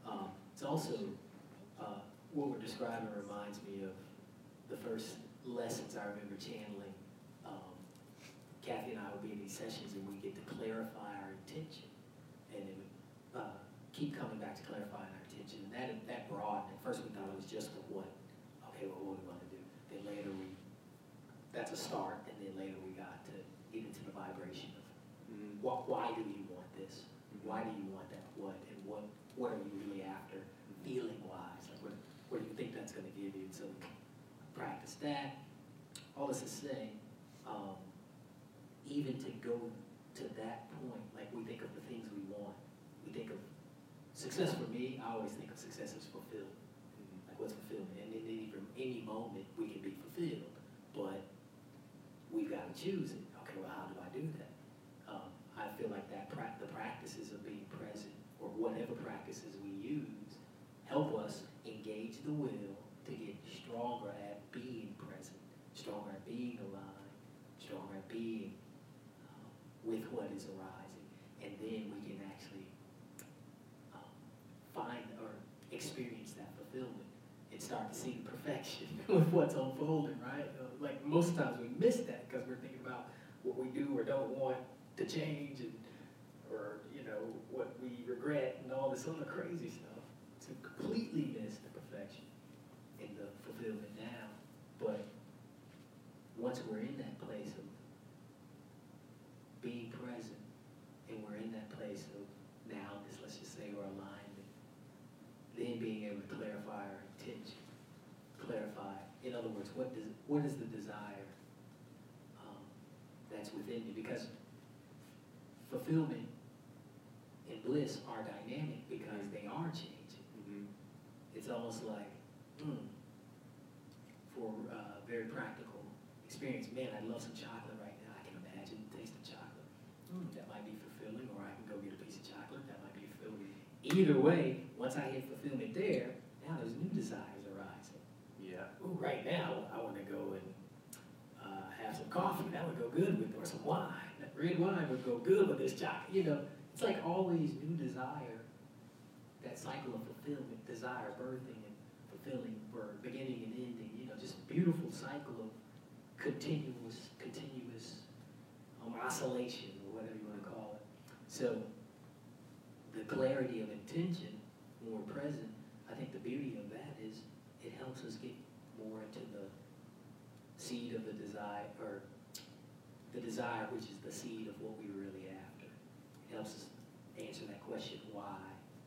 Um, it's also, uh, what we're describing reminds me of the first lessons I remember channeling. Um, Kathy and I would be in these sessions and we get to clarify our intention. And it would, uh, keep coming back to clarifying our intention. And that, that broadened. At first we thought it was just the what. Okay, well, what do we want to do? Then later we, that's a start. And then later we got to get into the vibration of Mm-hmm. why, why do you want this? Why do you want that? What? And what, what are you really after, feeling wise? Like what, what do you think that's gonna give you? So practice that. All this is saying, um, even to go to that point, like we think of the things we want. We think of success for me, I always think of success as fulfilled. Like what's fulfillment? And any, from any moment, fulfilled, but we've got to choose it. Okay, well, how do I do that? Um, I feel like that prac the practices of being present, or whatever practices we use, help us engage the will to get stronger at being present, stronger at being alive, stronger at being um, with what is arising, and then we can actually um, find or experience that fulfillment and start to see the perfection with what's unfolding, right? Uh, like most times we miss that because we're thinking about what we do or don't want to change and or you know what we regret and all this other crazy stuff to completely miss the perfection and the fulfillment now. But once we're in that place of being present and we're in that place of nowness, let's just say, or alignment, then being able to clarify our intention, clarify, in other words, what does what is the desire um, that's within you? Because fulfillment and bliss are dynamic because they are changing. Mm-hmm. It's almost like, mm, for uh, very practical experience, man, I'd love some chocolate right now. I can imagine the taste of chocolate. Mm, that might be fulfilling, or I can go get a piece of chocolate. That might be fulfilling. Either way, once I hit fulfillment there, now there's new desires arising. Yeah. Ooh, right now, I want to go and uh, have some coffee. That would go good with, or some wine. That red wine would go good with this chocolate. You know, it's like always new desire. That cycle of fulfillment, desire, birthing, and fulfilling, or beginning and ending. You know, just beautiful cycle of continuous, continuous um, oscillation, or whatever you want to call it. So, the clarity of intention when we're present, I think the beauty of that is it helps us get into the seed of the desire, or the desire, which is the seed of what we're really after. It helps us answer that question, why,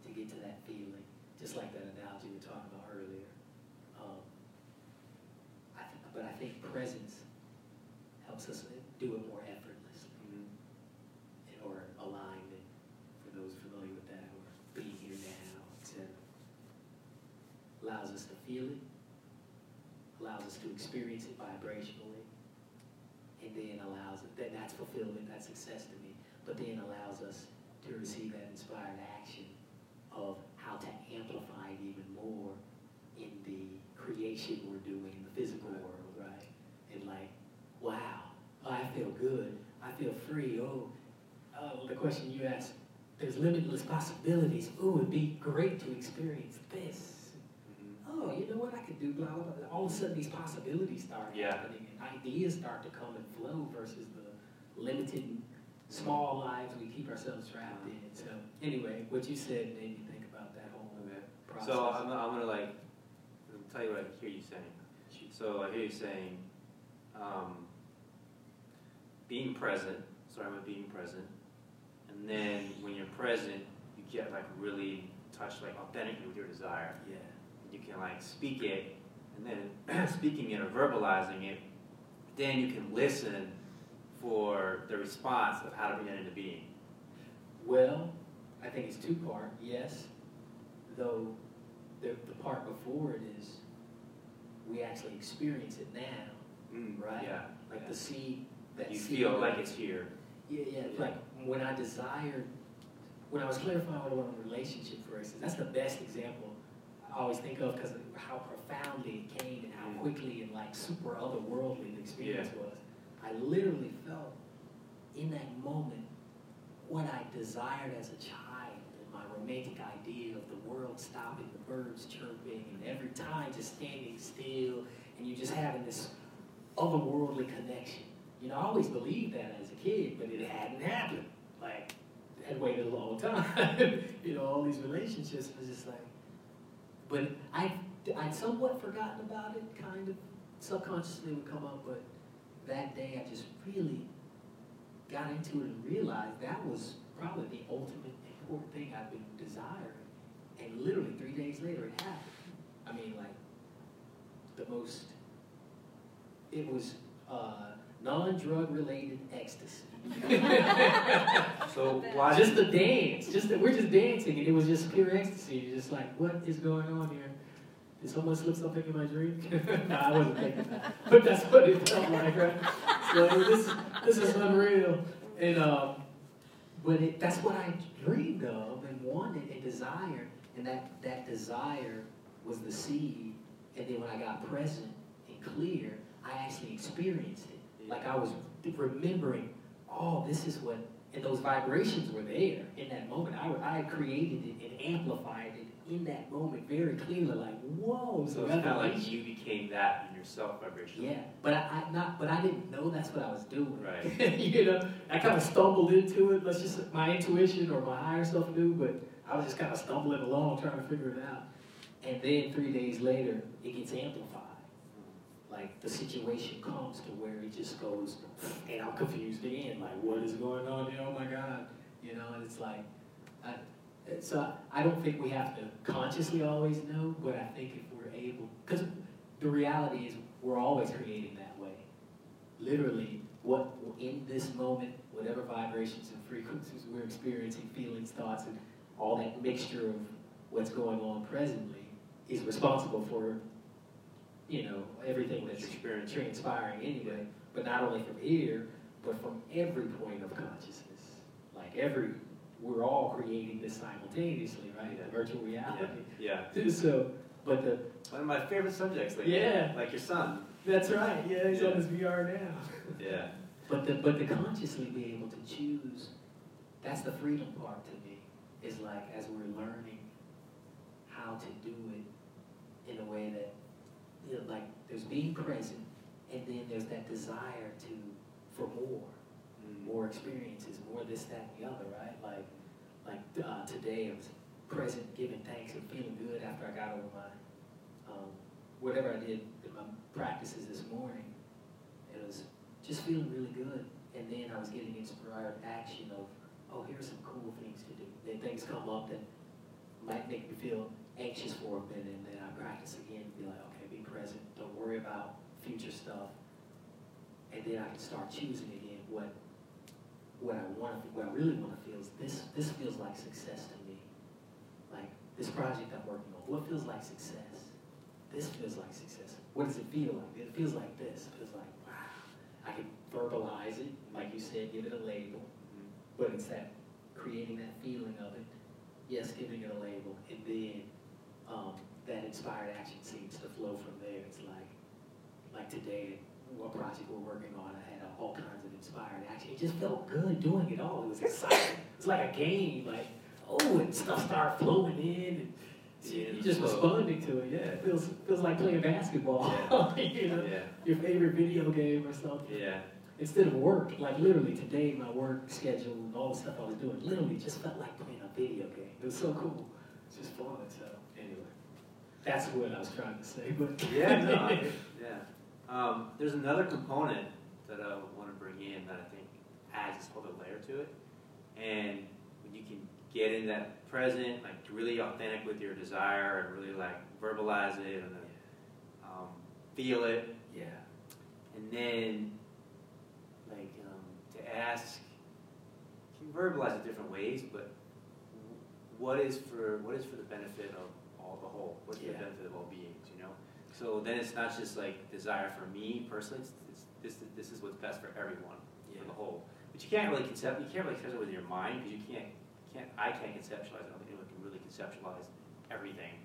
to get to that feeling, just like that analogy we were talking about earlier. Um, I th- but I think presence helps us do it more effortlessly, Mm-hmm. or alignment, for those familiar with that, or being here now, etc. us to feel it, allows us to experience it vibrationally, and then then that's fulfillment, that's success to me, but then allows us to receive that inspired action of how to amplify it even more in the creation we're doing in the physical world, right? And like, wow, I feel good, I feel free, oh, uh, the question you asked, there's limitless possibilities. Ooh, it'd be great to experience this. Mhm. Oh, you know what? I could do blah blah blah. All of a sudden, these possibilities start Yeah. happening, and ideas start to come and flow versus the limited, small lives we keep ourselves trapped in. So, anyway, what you said made me think about that whole Okay. process. So I'm, I'm gonna like, tell you what I hear you saying. So I hear you saying, um, being present, starting with being present, and then when you're present, you get like really touched like authentically with your desire. yeah, You can like speak it, and then speaking it or verbalizing it, then you can listen for the response of how to bring that into being. Well, I think it's two part, yes. Though the, the part before it is we actually experience it now, right? Yeah. Like yeah. the seed that you seed feel like it's here. Yeah, yeah. Yeah. Like when I desired, when I was clarifying what I want in a relationship, for instance, that's the best example I always think of because of how profoundly it came and how Mm. quickly and like super otherworldly the experience was. I literally felt in that moment what I desired as a child my romantic idea of the world stopping, the birds chirping, and every time just standing still, and you just having this otherworldly connection. You know, I always believed that as a kid, but it hadn't happened. Like, I had waited a long time. you know, all these relationships was just like, but I, I'd somewhat forgotten about it, kind of subconsciously would come up, but that day I just really got into it and realized that was probably the ultimate important thing I've been desiring. And literally three days later it happened. I mean, like, the most, it was uh, non-drug related ecstasy. So why just the dance, just the, we're just dancing, and it was just pure ecstasy. You're just like, what is going on here? Someone slip something in my drink? no, I wasn't thinking that, but that's what it felt like, right? So this, this is unreal, and um, but it, that's what I dreamed of and wanted and desired, and that that desire was the seed. And then when I got present and clear, I actually experienced it. Like I was remembering, oh, this is what, and those vibrations were there in that moment. I, I created it and amplified it in that moment very clearly. Like, whoa, So it's kind of like you became that in yourself vibration. Yeah, but I, I not, but I didn't know that's what I was doing. Right. you know, I kind of stumbled into it. Let's just my intuition or my higher self knew, but I was just kind of stumbling along trying to figure it out. And then three days later, it gets amplified. Like the situation comes to where it just goes, and I'm confused again. Like, what is going on here? Oh my God, you know. And it's like, I, so I don't think we have to consciously always know, but I think if we're able, because the reality is we're always creating that way. Literally, what in this moment, whatever vibrations and frequencies we're experiencing, feelings, thoughts, and all that mixture of what's going on presently is responsible for, you know, everything that's transpiring anyway. But not only from here, but from every point of consciousness. Like every, we're all creating this simultaneously, right? Yeah. Virtual reality. Yeah. So, but the One of my favorite subjects lately. Yeah. Like your son. that's right. Yeah, he's Yeah. on his VR now. Yeah. But the but the consciously be able to choose, that's the freedom part to me. Is like as we're learning how to do it in a way that you know, like there's being present and then there's that desire to for more. More experiences, more this, that, and the other, right? Like like uh, today I was present, giving thanks and feeling good after I got over my um, whatever I did in my practices this morning. It was just feeling really good. And then I was getting inspired action of, oh, here's some cool things to do. Then things come up that might make me feel anxious for a minute, and then I practice again and be like, okay, be present. Don't worry about future stuff. And then I can start choosing again what what I want to, what I really want to feel is this. This feels like success to me. Like this project I'm working on. What feels like success? this feels like success. What does it feel like? It feels like this. It feels like, wow. I can verbalize it, like you said, give it a label. But it's that creating that feeling of it, yes, giving it a label, and then um, that inspired action seems to flow from there. It's like, like today, what project we're working on, I had all kinds of inspired action. It just felt good doing it all. It was exciting. It's like a game, like, oh, and stuff started flowing in, and Yeah, you just responding to it. Yeah, it feels feels like playing basketball. you know, Yeah, your favorite video game or something yeah, instead of work, like literally today, my work schedule and all the stuff I was doing, literally just felt like playing a video game. It was so cool. It's just fun. So anyway, that's what I was trying to say. But yeah, no, I- yeah. Um, there's another component that I want to bring in that I think adds this whole other layer to it. And when you can get in that present, like really authentic with your desire and really like verbalize it and then um, feel it, yeah, and then like um, to ask, you can verbalize it different ways, but what is for what is for the benefit of all the whole? What's Yeah. the benefit of all beings? So then it's not just like desire for me personally. It's, it's, this this is what's best for everyone yeah, for the whole. But you can't really concept. You can't really conceptualize with your mind because you can't can't. I can't conceptualize. I don't think anyone can really conceptualize everything,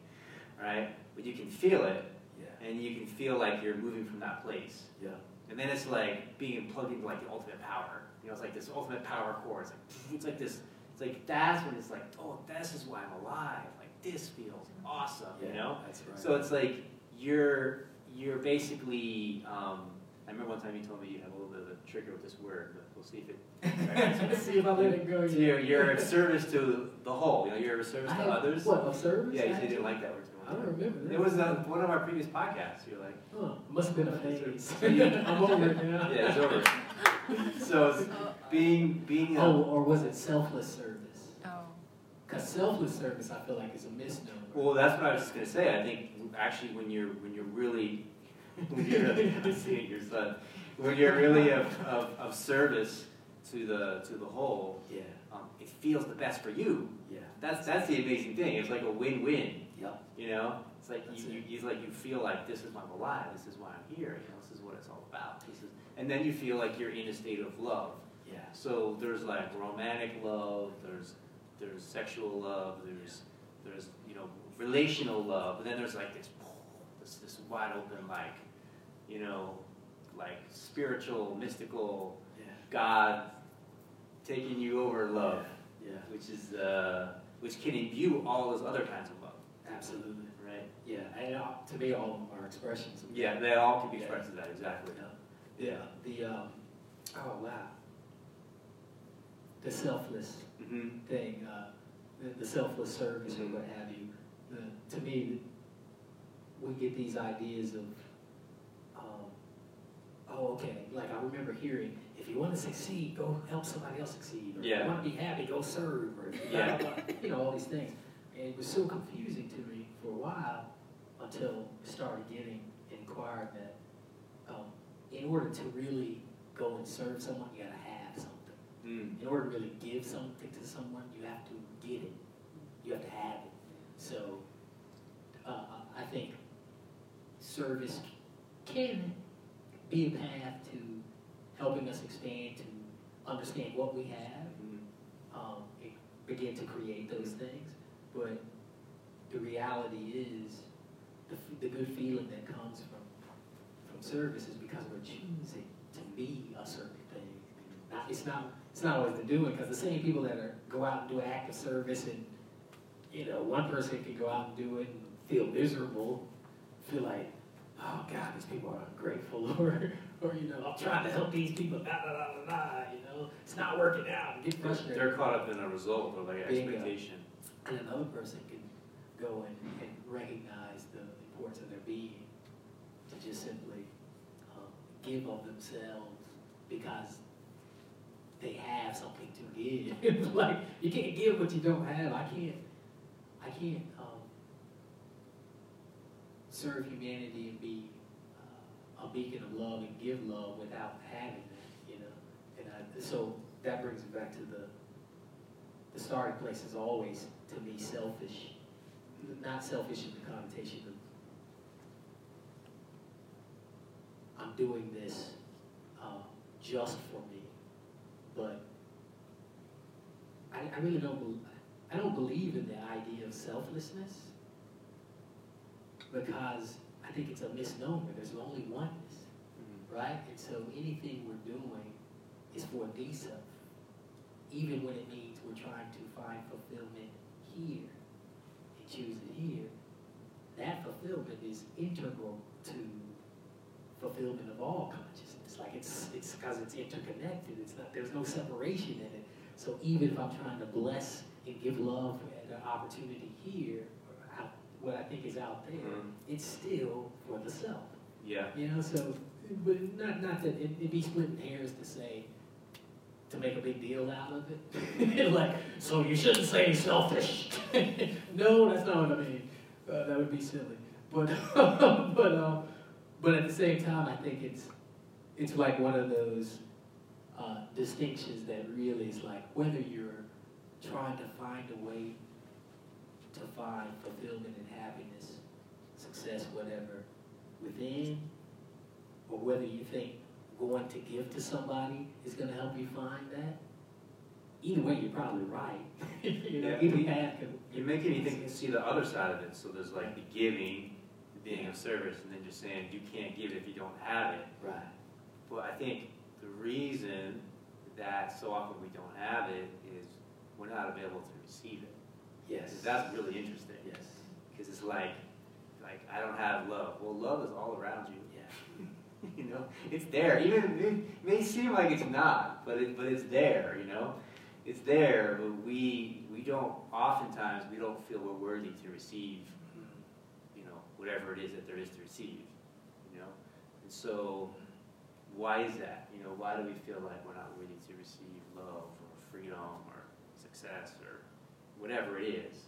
right? But you can feel it, yeah, and you can feel like you're moving from that place. yeah, And then it's like being plugged into like the ultimate power. You know, it's like this ultimate power core. It's like it's like this. It's like that's when it's like, oh, this is why I'm alive. Like this feels awesome. yeah. You know. that's right. So it's like you're you're basically. Um, I remember one time you told me you have a little bit of a trigger with this word, but we'll see if it. Let's see if I let it go. So you're, you're of service to the whole. You know, you're of service I to have- others. What of service? Yeah, you said you didn't like that word too I don't remember that. It was uh, one of our previous podcasts. You're like, Huh, must have been a phase. So I'm over it now. yeah, it's over. So it's being being. Oh, or was it selfless service? Because selfless service, I feel like, is a misnomer. well, that's what I was just gonna say. I think actually when you're when you're really when you're I'm seeing your son when you're really of, of, of service to the to the whole, yeah, um, it feels the best for you. yeah, That's that's the amazing thing. It's like a win-win. yep, You know, it's like That's you, you, it's like you feel like this is why I'm alive. This is why I'm here. You know, this is what it's all about. This is, and then you feel like you're in a state of love. yeah, So there's like romantic love. There's there's sexual love. There's there's you know relational love. And then there's like this this this wide open like you know like spiritual mystical yeah, God taking you over love, yeah, which is uh, which can imbue all those other kinds of love, absolutely. right? Yeah, and uh, to me, all of them are expressions of Yeah, they all can be expressed of that exactly. Yeah, the, um, oh, wow. The selfless Mm-hmm. thing, uh, the, the selfless service or what have you. The, to me, we get these ideas of, um, oh, okay, like I remember hearing, if you want to succeed, go help somebody else succeed. Or if Yeah. you want to be happy, go serve. Or, Yeah. you know, all these things. And it was so confusing to me for a while until I started getting inquired that um, in order to really go and serve someone, you got to. Mm. In order to really give something to someone, you have to get it. You have to have it. So, uh, I think service can be a path to helping us expand, to understand what we have, Mm. um, and begin to create those things. But the reality is, the, f- the good feeling that comes from from service is because we're choosing to be a certain thing. Not, it's not it's not always the doing because the same people that are go out and do active service and you know one person can go out and do it and feel miserable, feel like oh God these people are ungrateful or or you know I'm trying to help these people da da da da da you know it's not working out and get frustrated. They're caught up in a result or like Bingo. expectation. And another person can go and, and recognize the importance of their being to just simply um, give of themselves because they have something to give. like you can't give what you don't have. I can't. I can't um, serve humanity and be uh, a beacon of love and give love without having that. You know, and I, so that brings me back to the the starting place is always to me selfish, not selfish in the connotation of I'm doing this um, just for me. But I, I really don't, bel- I don't believe in the idea of selflessness because I think it's a misnomer. There's only oneness, mm-hmm. right? And so anything we're doing is for the self, even when it means we're trying to find fulfillment here and choose it here. That fulfillment is integral to fulfillment of all consciousness. Like it's it's because it's interconnected. It's not there's no separation in it. So even if I'm trying to bless and give love at an opportunity here, or out, what I think is out there, Mhm. it's still for the self. Yeah. You know, so but not not that it, it'd be splitting hairs to say to make a big deal out of it. like, so you shouldn't say selfish. no, that's not what I mean. Uh, that would be silly. But but um, but at the same time, I think it's it's like one of those uh, distinctions that really is like whether you're trying to find a way to find fulfillment and happiness, success, whatever, within, or whether you think going to give to somebody is going to help you find that. Either way, you're probably right. you know, Yeah. either could. You're making me think, see the other side of it. So there's like the giving, the being of service, and then just saying you can't give it if you don't have it. Right. Well, I think the reason that so often we don't have it is we're not available to receive it. Yes. That's really interesting. Yes. Because it's like, like I don't have love. Well, love is all around you. Yeah. you know, it's there. Even it may seem like it's not, but it, but it's there. You know, it's there. But we we don't oftentimes we don't feel we're worthy to receive. Mm-hmm. You know, whatever it is that there is to receive. You know, and so why is that? You know, why do we feel like we're not worthy to receive love or freedom or success or whatever it is,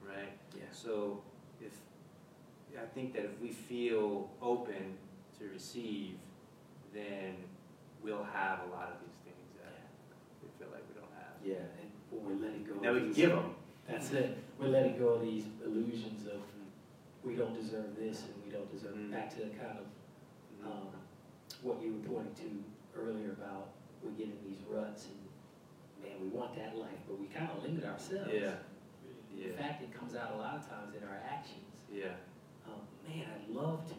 right? Yeah. So if I think that if we feel open to receive, then we'll have a lot of these things that we feel like we don't have. Yeah, and we're letting go. Now we can give them. That's it. We're letting go of these illusions of we don't deserve this and we don't deserve Mhm. back to the kind of um, what you were pointing to earlier about we get in these ruts and man, we want that life, but we kind of limit ourselves. Yeah. In fact, it comes out a lot of times in our actions. Yeah. Um, man, I'd love to,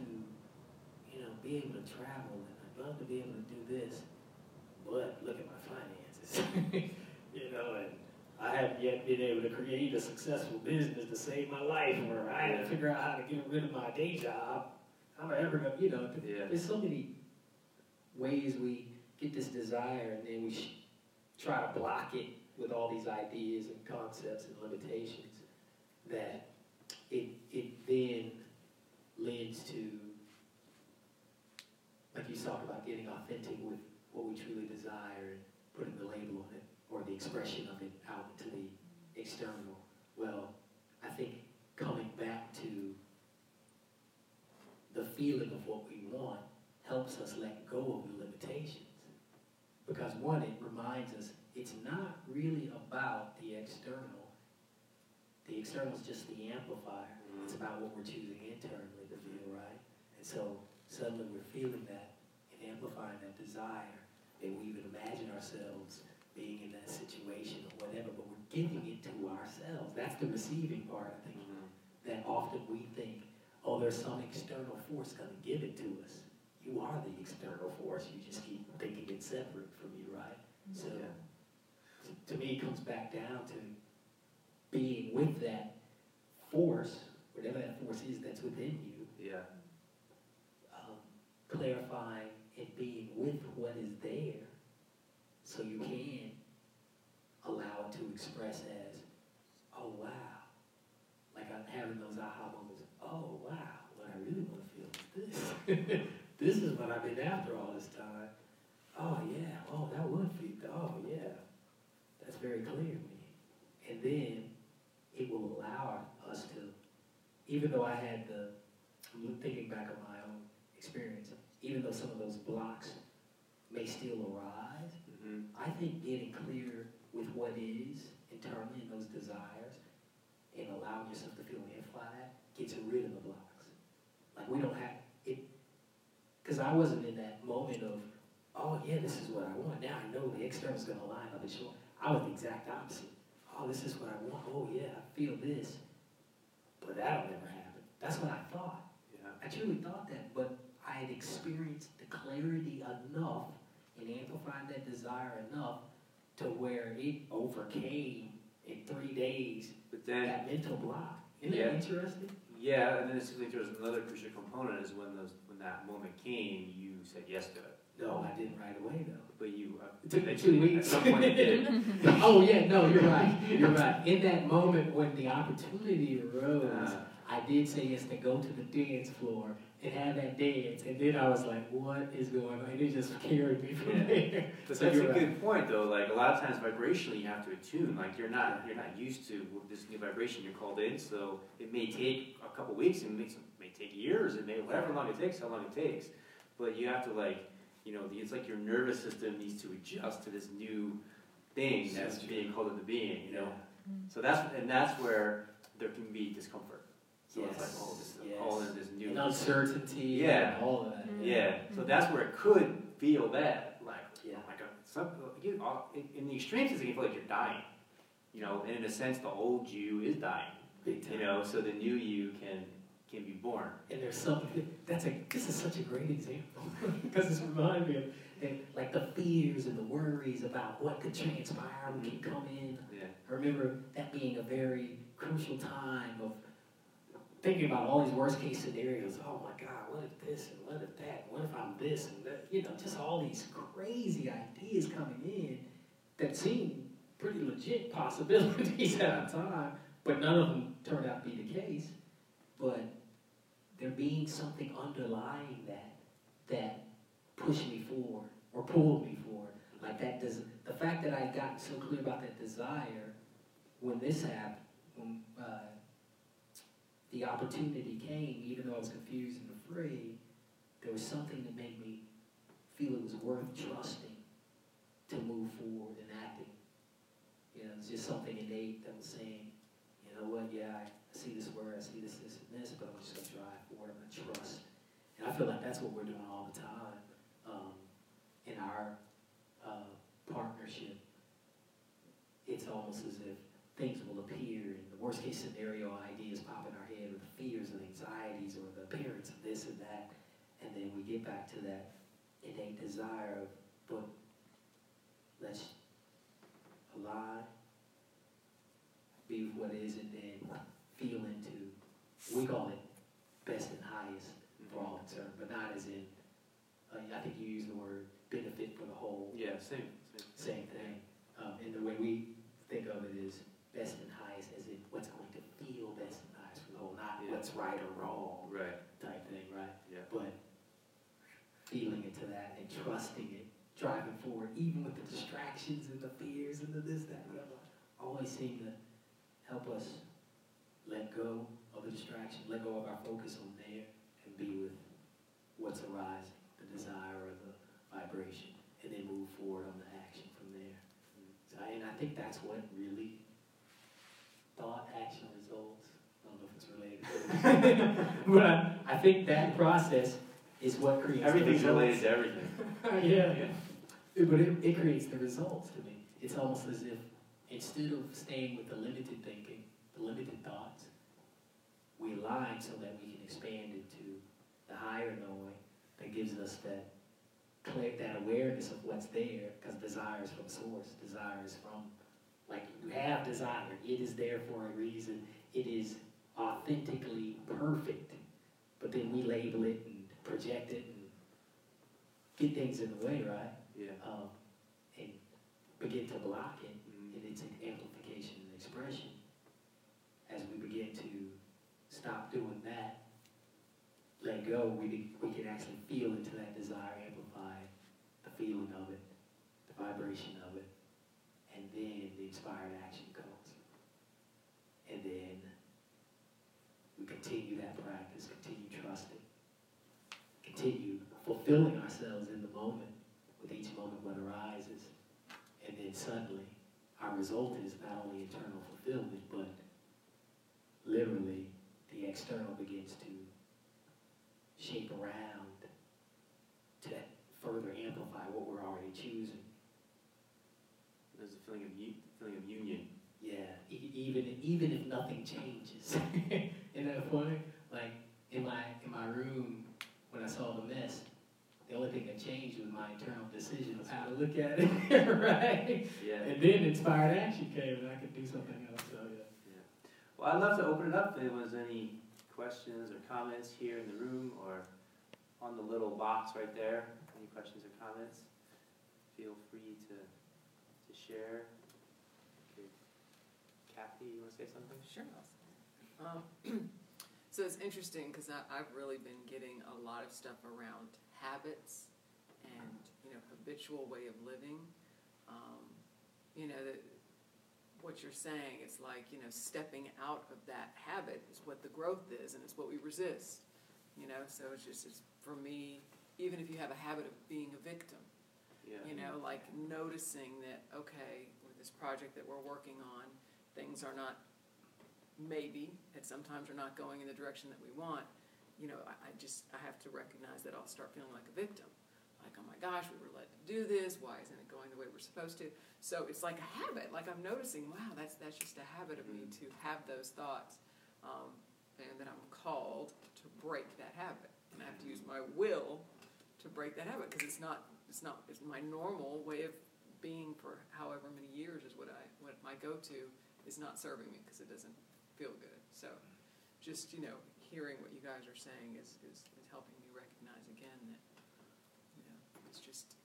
you know, be able to travel and I'd love to be able to do this, but look at my finances. you know, and I haven't yet been able to create a successful business to save my life, or I had to figure out how to get rid of my day job. I'm ever gonna, you know, Yeah. there's so many ways we get this desire and then we try to block it with all these ideas and concepts and limitations that it, it then leads to, like you talked about, getting authentic with what we truly desire and putting the label on it or the expression of it out into the external. Well, I think coming back to the feeling of what we helps us let go of the limitations. Because one, it reminds us it's not really about the external. The external is just the amplifier. It's about what we're choosing internally to feel right. And so suddenly we're feeling that and amplifying that desire. And we even imagine ourselves being in that situation or whatever, but we're giving it to ourselves. That's the receiving part, I think, mm-hmm. that often we think, oh, there's some external force going to give it to us. You are the external force. You just keep thinking it's separate from you, right? So Yeah. to, to me, it comes back down to being with that force, whatever that force is that's within you, Yeah. um, clarifying and being with what is there so you can allow it to express as, oh wow. Like I'm having those aha moments, oh wow, what I really want to feel is this. this is what I've been after all this time. Oh yeah, oh that would feel, oh yeah. That's very clear to me. And then it will allow us to, even though I had the, thinking back on my own experience, even though some of those blocks may still arise, hmm I think getting clear with what is internally and those desires and allowing yourself to feel amplified gets rid of the blocks. Like we don't have because I wasn't in that moment of, oh yeah, this is what I want. Now I know the external's gonna line up and show. I was the exact opposite. Oh, this is what I want. Oh yeah, I feel this. But that'll never happen. That's what I thought. Yeah. I truly thought that, but I had experienced the clarity enough and amplified that desire enough to where it overcame in three days But then, that mental block. Isn't Yeah. that interesting? yeah, and then it seems like there was another crucial component is when those, that moment came, you said yes to it. No, I didn't right away though. But you, uh, It took me eventually, two weeks. At some point did. oh yeah, no, you're right. You're right. In that moment when the opportunity arose, Uh, I did say yes to go to the dance floor and have that dance, and then I was like, "What is going on?" And it just carried me from Yeah. there. But So that's a you're right. good point, though. Like a lot of times, vibrationally, you have to attune. Like you're not you're not used to this new vibration you're called in. So it may take a couple weeks. It may, it may take years. It may whatever long it takes, how long it takes. But you have to like you know it's like your nervous system needs to adjust to this new thing that's true. being called into being. You know. Mm-hmm. So that's and that's where there can be discomfort. So it's like Yes. oh, this is Yes. calling this new. And uncertainty. Yeah. And all of that. Mm-hmm. Yeah, so that's where it could feel bad, like, Yeah. oh my god, some, you, in, in the extremes, it can feel like you're dying. You know, and in a sense, the old you is dying, Big time. you know, so the new you can, can be born. And there's something that's a this is such a great example because it's reminding me of and like the fears and the worries about what could transpire, what can come in. Yeah, I remember that being a very crucial time of thinking about all these worst case scenarios. Oh my God, what if this and what if that? What if I'm this and that? You know, just all these crazy ideas coming in that seem pretty legit possibilities at the time, but none of them turned out to be the case. But there being something underlying that that pushed me forward or pulled me forward. Like that does the fact that I had gotten so clear about that desire when this happened, when uh, the opportunity came, even though I was confused and afraid, there was something that made me feel it was worth trusting to move forward and acting. You know, it's just something innate that was saying, you know what, yeah, I see this word, I see this, this, and this, but I'm just gonna drive forward, I'm gonna trust. And I feel like that's what we're doing all the time um, in our uh, partnership. It's almost as if things will appear, and the worst case scenario ideas pop in our head, or the fears and anxieties, or the appearance of this and that, and then we get back to that innate desire of, but let's align, be what is, and then feel into, we call it best and highest for all concerned, but not as in, uh, I think you use the word benefit for the whole, yeah, same, same. same thing. Um, and the way we think of it is best and highest as in what's going to feel best and highest for the whole, not Yeah. what's right or wrong Right, type thing, right? yeah. But feeling into that and trusting it, driving forward, even with the distractions and the fears and the this, that, and the other, always seem to help us let go of the distraction, let go of our focus on there, and be with what's arising, the desire or the vibration, and then move forward on the action from there. So, and I think that's what really thought, action, results. I don't know if it's related, but I, I think that process is what creates the Everything's results. related to everything. yeah. It- But it, it creates the results to me. It's almost as if instead of staying with the limited thinking, the limited thoughts, we align so that we can expand into the higher knowing that gives us that clear, that awareness of what's there, because desire is from source. Desire is from, like, you have desire. It is there for a reason. It is authentically perfect. But then we label it and project it and get things in the way, right? Yeah. um, and begin to block it Mhm. in its an amplification and expression. As we begin to stop doing that, let go, we, we can actually feel into that desire, amplify the feeling of it, the vibration of it, and then the inspired action comes. And then we continue that practice, continue trusting, continue fulfilling ourselves in the moment with each moment what arises. And then suddenly, our result is not only internal fulfillment, but literally external begins to shape around to further amplify what we're already choosing. There's a feeling of u- feeling of union. Yeah, e- even even if nothing changes, in that point, like in my in my room when I saw the mess, the only thing that changed was my internal decision of how to look at it, right? Yeah. And then inspired action came, and I could do something else. Well, I'd love to open it up if anyone's any questions or comments here in the room or on the little box right there. Any questions or comments? Feel free to, to share. Okay. Kathy, you want to say something? Sure. Um, so it's interesting because I've really been getting a lot of stuff around habits and you know habitual way of living. Um, you know that what you're saying is like you know stepping out of that habit is what the growth is and it's what we resist. You know, so it's just it's for me. Even if you have a habit of being a victim, Yeah. you know, like noticing that, okay, with this project that we're working on, things are not, maybe, and sometimes are not going in the direction that we want. You know, I, I just, I have to recognize that I'll start feeling like a victim. Like, oh my gosh, we were led to do this, why isn't it going the way we're supposed to? So it's like a habit, like I'm noticing, wow, that's, that's just a habit of me to have those thoughts. Um, and that I'm called to break that habit. And I have to use my will to break that habit, because it's not, it's not, it's my normal way of being for however many years is what I, what my go-to is not serving me, because it doesn't feel good. So, just, you know, hearing what you guys are saying is, is, is helping me recognize again that, you know, it's just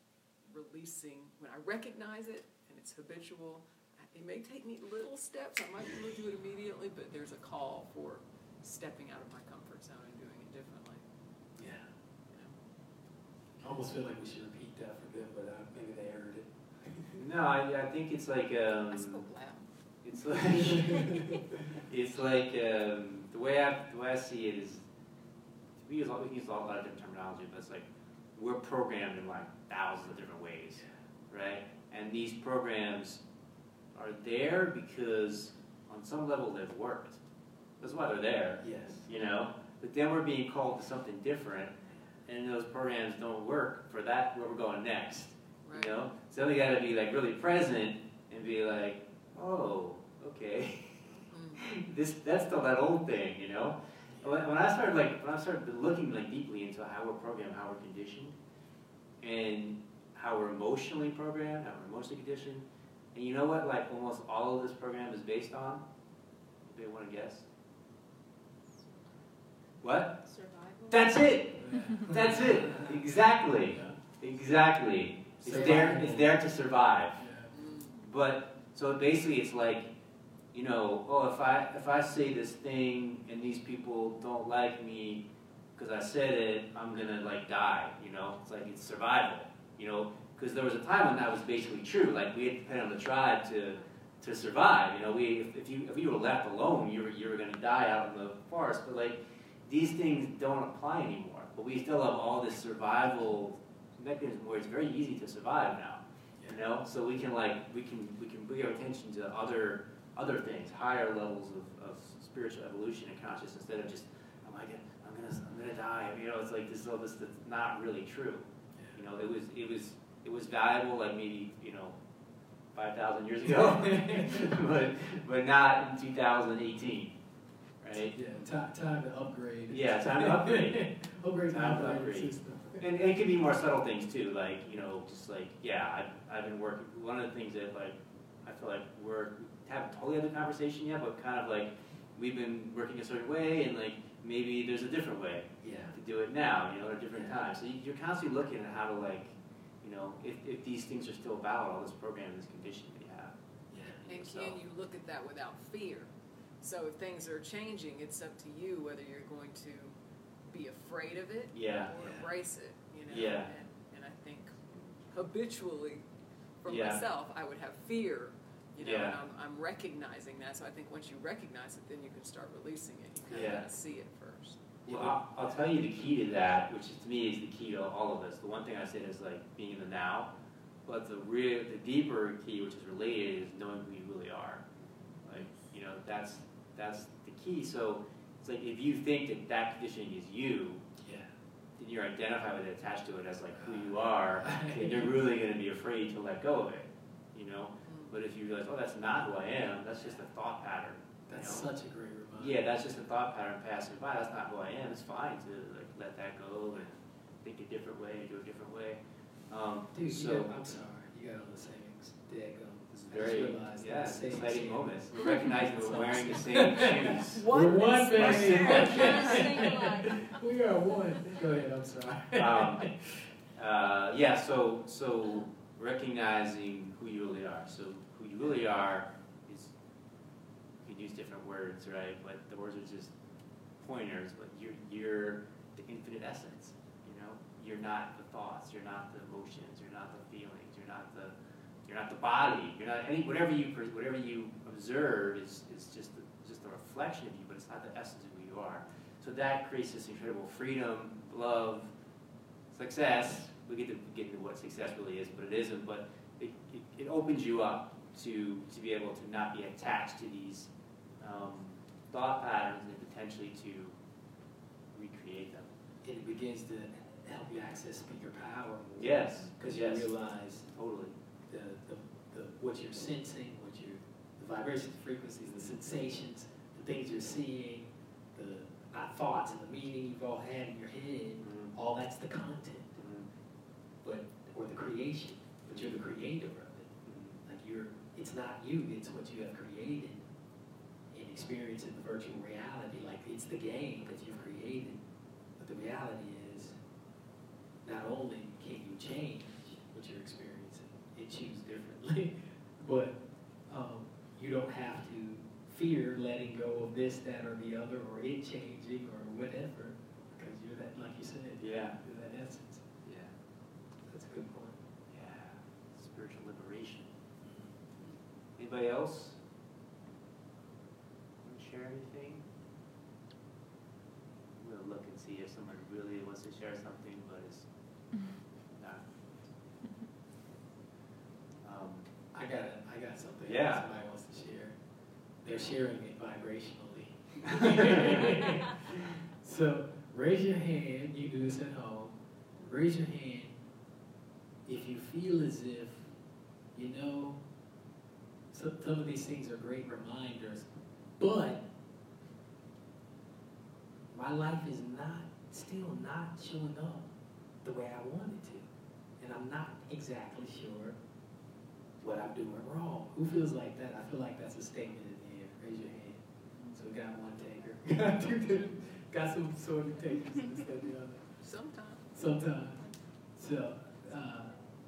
releasing, when I recognize it and it's habitual, it may take me little steps, I might be able to do it immediately, but there's a call for stepping out of my comfort zone and doing it differently. Yeah. You know? I almost feel like we should repeat that for them, but uh, maybe they heard it. No, I, I think it's like, I um, spoke loud. it's like, it's like, um, the way I, the way I see it is, we use, a we use a lot of different terminology, but it's like, we're programmed in like thousands of different ways, right? And these programs are there because on some level they've worked. That's why they're there, Yes. you know? But then we're being called to something different, and those programs don't work for that, where we're going next, Right. you know? So we gotta be like really present and be like, oh, okay. Mm. this that's still that old thing, you know. When, when I started like when I started looking like deeply into how we're programmed, how we're conditioned, and how we're emotionally programmed, how we're emotionally conditioned, and you know what? Like almost all of this program is based on. Anybody want to guess? What? Survival. That's it. That's it. Exactly. Yeah. Exactly. It's there. It's there to survive. Yeah. But so basically, it's like, you know, oh, if I if I say this thing and these people don't like me because I said it, I'm gonna like die. You know, it's like it's survival. You know, because there was a time when that was basically true. Like we had to depend on the tribe to to survive. You know, we if, if you if you were left alone, you were you were gonna die out in the forest. But like these things don't apply anymore. But we still have all this survival mechanism where it's very easy to survive now you know so we can like we can we can bring our attention to other other things higher levels of, of spiritual evolution and consciousness instead of just oh my god i'm gonna i'm gonna die you know it's like this all this that's not really true you know it was it was it was valuable like maybe you know 5000 years ago but but not in 2018 right Yeah, time, time to upgrade. Yeah, time to upgrade. upgrade Time to upgrade. system. And, and it could be more subtle things too, like, you know, just like, yeah, I've, I've been working, one of the things that like, I feel like we're, haven't totally had the conversation yet, but kind of like, we've been working a certain way and like, maybe there's a different way Yeah. To do it now, you know, at a different time. So you- you're constantly looking at how to like, you know, if, if these things are still valid, all this program, this condition that you have. Yeah. And So- can you look at that without fear? So if things are changing, it's up to you whether you're going to be afraid of it Yeah, or Yeah. embrace it, you know? Yeah. And, and I think habitually, for Yeah. myself, I would have fear, you know, and I'm, I'm recognizing that. So I think once you recognize it, then you can start releasing it. You kind Yeah. of see it first. Well, I'll, I'll tell you the key to that, which is, to me is the key to all of this. The one thing I said is like being in the now, but the real, the deeper key, which is related, is knowing who you really are. Like, you know, that's that's the key. So it's like if you think that that conditioning is you, Yeah. and you're identified with it, attached to it as like who you uh-huh. are, then you're really gonna be afraid to let go of it, you know? Mm-hmm. But if you realize, oh, that's not who I am, that's just a thought pattern. you That's know? such a great reminder. Yeah, that's just a thought pattern passing by. That's not who I am. It's fine to like let that go and think a different way, and do a different way. Um, Dude, you so got, I'm sorry, you got all the savings. Daggone. it's I just very realized yeah, that it's an savings exciting here. moment. We're recognizing we're wearing the same shoes. We're one, Oneness. baby. We are one. Go ahead, I'm sorry. Um, uh, yeah, so so recognizing who you really are. So who you really are is can use different words, right? But the words are just pointers. But you're you're the infinite essence. You know, you're not the thoughts. You're not the emotions. You're not the feelings. You're not the you're not the body. You're not any whatever you whatever you observe is is just a, just a reflection of you, but it's not the essence of who you are. So that creates this incredible freedom, love, success. We get to get into what success really is, but it isn't. But it, it, it opens you up to to be able to not be attached to these um, thought patterns and potentially to recreate them. And it begins to help you access your power more. Yes, Because yes. you realize Totally. the, the, the, what you're sensing, what you, the vibrations, the frequencies, the sensations, the things you're seeing, the thoughts and the meaning you've all had in your head, Mhm. all that's the content, Mhm. but, or the creation, but you're the creator of it. Mhm. Like you're, it's not you, it's what you have created experience in the virtual reality. Like it's the game that you've created. But the reality is, not only can you change what you're experiencing and choose differently, but um, you don't have to fear letting go of this, that, or the other, or it changing, or whatever, because you're that, like you said, Yeah. you're that essence. Yeah. That's a good point. Yeah. Spiritual liberation. Anybody else? Want to share anything? I'm gonna look and see if someone really wants to share something, but it's not. Um, I got I got something Yeah. that somebody wants to share. They're sharing it vibrationally. so raise your hand. You do this at home. Raise your hand if you feel as if you know some, some of these things are great reminders, but my life is not still not showing up the way I want it to, and I'm not exactly sure what I'm doing wrong. Who feels like that? I feel like that's a statement in the air. Raise your hand. So we got one taker. Got two takers. Got some sort of takers instead of the other. Sometimes. Sometimes. So,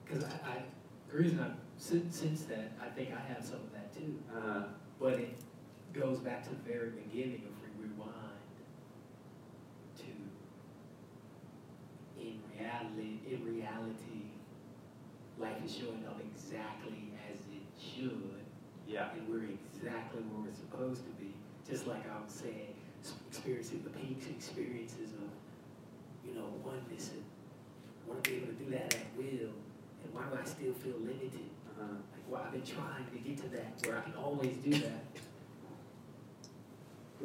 because I, I, the reason I since, since that, I think I have some of that too. uh, But it goes back to the very beginning if we rewind to in reality, in reality, life is showing up exactly as it should, yeah. and we're exactly where we're supposed to be. Just like I was saying, experiencing the peaks, experiences of, you know, oneness, and want to be able to do that at will. And why do I still feel limited? Uh-huh. Like, well, I've been trying to get to that where I can always do that.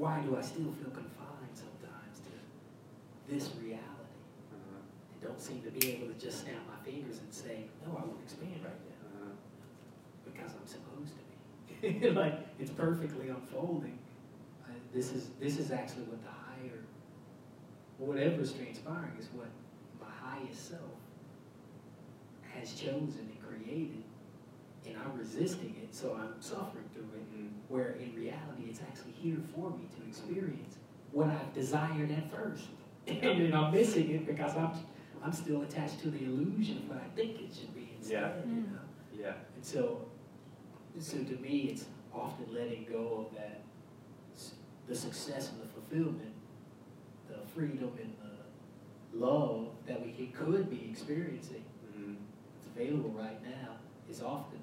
Why do I still feel confined sometimes to this reality Uh-huh. and don't seem to be able to just snap my fingers and say, no, I want to expand right now Uh-huh. because I'm supposed to be. like it's perfectly unfolding. Uh, this is this is actually what the higher, whatever's transpiring is what my highest self has chosen and created, and I'm resisting it, so I'm suffering through it. Where in reality, it's actually here for me to experience what I've desired at first, and then I'm missing it because I'm I'm still attached to the illusion of what I think it should be instead. You know? Yeah. And so, so to me, it's often letting go of that, the success and the fulfillment, the freedom and the love that we could- be experiencing, Mhm. it's available right now, is often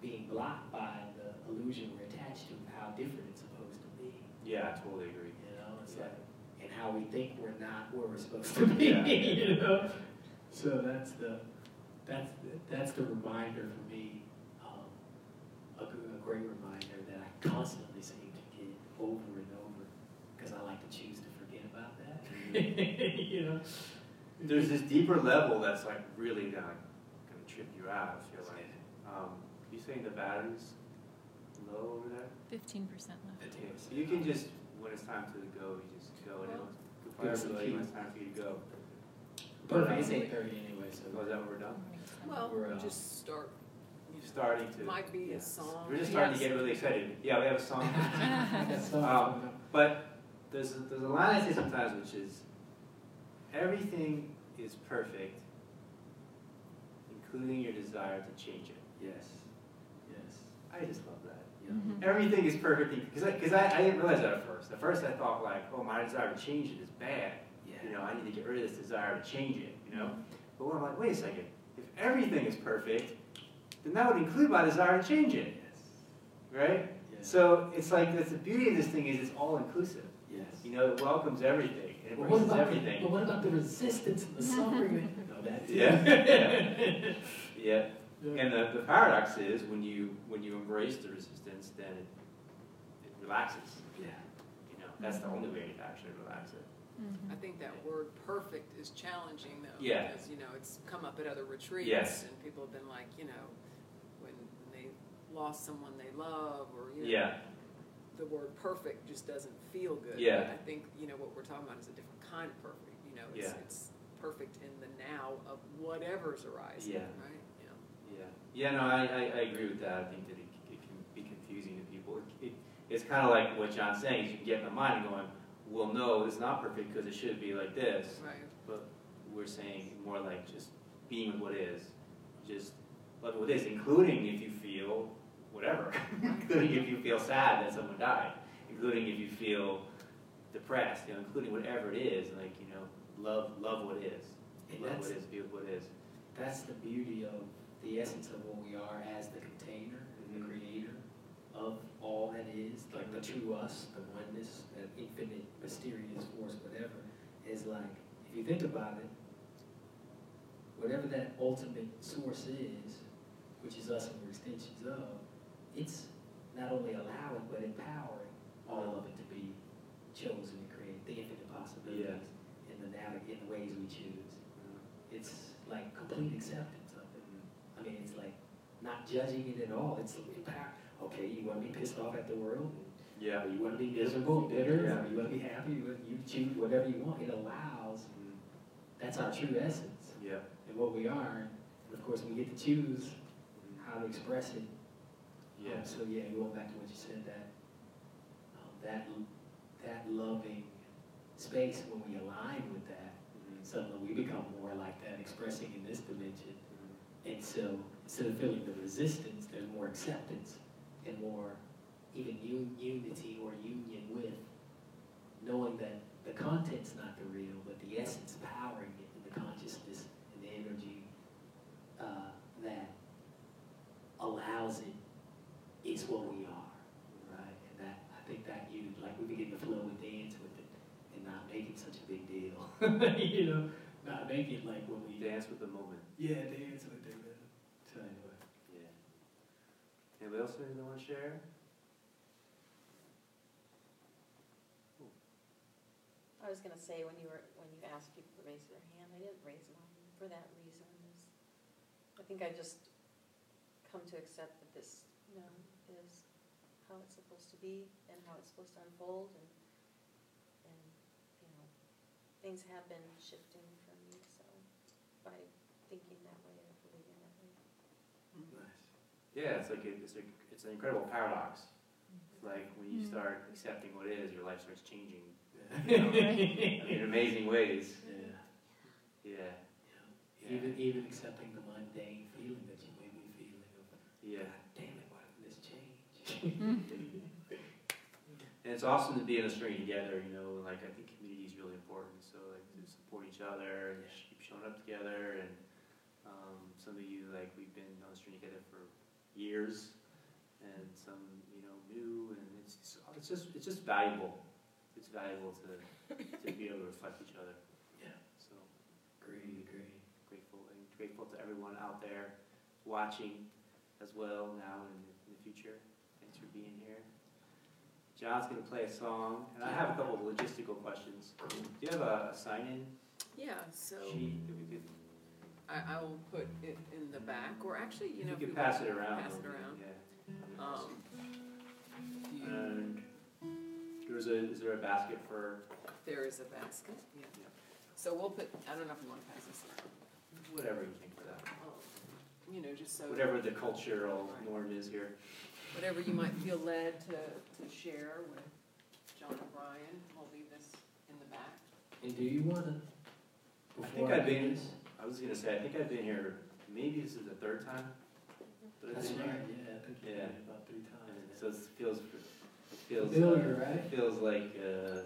being blocked by illusion we're attached to, of how different it's supposed to be. Yeah, I totally agree. You know, it's Yeah. like, and how we think we're not where we're supposed to be. Yeah. you know, so that's the that's the, that's the reminder for me, um, a, a great reminder that I constantly seem to get over and over because I like to choose to forget about that. you know, there's this deeper level that's like really gonna, gonna trip you out, I feel like. Um, you saying the battery's low over there? Fifteen percent left. Okay, so you can just, when it's time to go, you just go, and it'll, Give us everybody, when it's time for you to go. Perfect, it's eight thirty anyway, so. Was that what we're done? Well, We're, uh, just start, you know, Starting to. might be yeah. a song. We're just starting to get really excited. Yeah, we have a song. Um, But there's a, there's a line I say sometimes which is everything is perfect, including your desire to change it. Yes, yes, I just love that. yeah. Mhm. Everything is perfect because I, cause I, I didn't realize that at first. At first I thought like, oh, my desire to change it is bad. You know, I need to get rid of this desire to change it. You know, but when I'm like, wait a second, if everything is perfect, then that would include my desire to change it, Yes, right? yes, So it's like that's the beauty of this thing is it's all inclusive. yes. You know, it welcomes everything. It But what embraces about, the- everything. but what about the resistance and the suffering? No, that too. Yeah, Yeah, and the, the paradox is when you when you embrace the resistance, then it, it relaxes. Yeah. You know, that's the only way to actually relax it. Mhm. I think that word perfect is challenging though. Yeah. Because, you know, it's come up at other retreats. Yes. And people have been like, you know, when they lost someone they love or, you know. Yeah, The word perfect just doesn't feel good. Yeah. But I think, you know, what we're talking about is a different kind of perfect. You know, it's, Yeah. it's perfect in the now of whatever's arising, Yeah. right? Yeah. yeah, yeah. No, I, I, I agree with that. I think that it, it can be confusing to people. It, it, it's kind of like what John's saying. Is you can get in the mind and going, well, no, it's not perfect because it should be like this. Right. But we're saying more like just being with what is, just love what is, including if you feel whatever, including if you feel sad that someone died, including if you feel depressed, you know, including whatever it is, like you know, love love what is, love what is, be with what is. That's the beauty of the essence of what we are as the container, and the Mhm. creator of all that is, like the true us, the oneness, that infinite, mysterious force, whatever, is like, if you think about it, whatever that ultimate source is, which is us and we're extensions of, it's not only allowing but empowering all of it to be chosen and create the infinite possibilities in the nav- in the ways we choose it's like complete acceptance. Mean, it's like not judging it at all. It's. Okay, you want to be pissed off at the world, Yeah. you want to be miserable, bitter, Yeah. you want to be happy. You, you choose whatever you want. It allows. That's our true essence Yeah. and what we are. And of course, we get to choose how to express it. Yeah. Um, so yeah, going back to what you said, that um, that that loving space when we align with that, Mhm. suddenly we become more like that, expressing in this dimension. And so instead of feeling the resistance, there's more acceptance and more even un- unity or union with knowing that the content's not the real, but the essence powering it, and the consciousness and the energy uh, that allows it is what we are, right? And that I think that you like we begin to flow and dance with it, and not make it such a big deal, you know, not make it like when we Dance with the moment. yeah, dance with it. man. So anyway. Yeah. Anybody else anything they want to share? I was gonna say, when you were, when you asked people to raise their hand, I didn't raise mine for that reason. I think I just come to accept that this, you know, is how it's supposed to be and how it's supposed to unfold and, and, you know, things have been shifting for me, so by thinking that way or believing that way. Nice. Yeah, it's like a, it's a, it's an incredible paradox. It's like when you Mm. start accepting what is, your life starts changing Yeah. in amazing ways. Yeah. Yeah, Yeah. Even even accepting the mundane feeling that you may be feeling of yeah. Damn it, why didn't this change? And it's awesome to be in a string together, you know, like I think community is really important. So like to support each other and just keep showing up together. And um, some of you, like we've been on the string together for years, and some, you know, new. And it's just, it's just it's just valuable. It's valuable to to be able to reflect each other. Yeah. So Agree, agree. grateful and grateful to everyone out there watching as well now and in the future. Thanks for being here. John's gonna play a song, and I have a couple of logistical questions. Do you have a, a sign-in Yeah, so sheet that we could, I, I will put it in the back, or actually, you know. you if could we pass want it to around. Pass it around. yeah. Um, do you- And there's a, is there a basket for there is a basket, yeah. Yeah. So we'll put, I don't know if you wanna pass this around. whatever you think for that? Um, You know, just so. Whatever the cultural norm is here. Whatever you might feel led to, to share with John and Brian, we'll leave this in the back. And do you wanna? I think before I've do been, this? I was gonna say, I think I've been here, maybe this is the third time. that I've That's been right, yeah, I think you Yeah. did it about three And times. So it feels, it feels. uh, Familiar, right? Feels like, uh,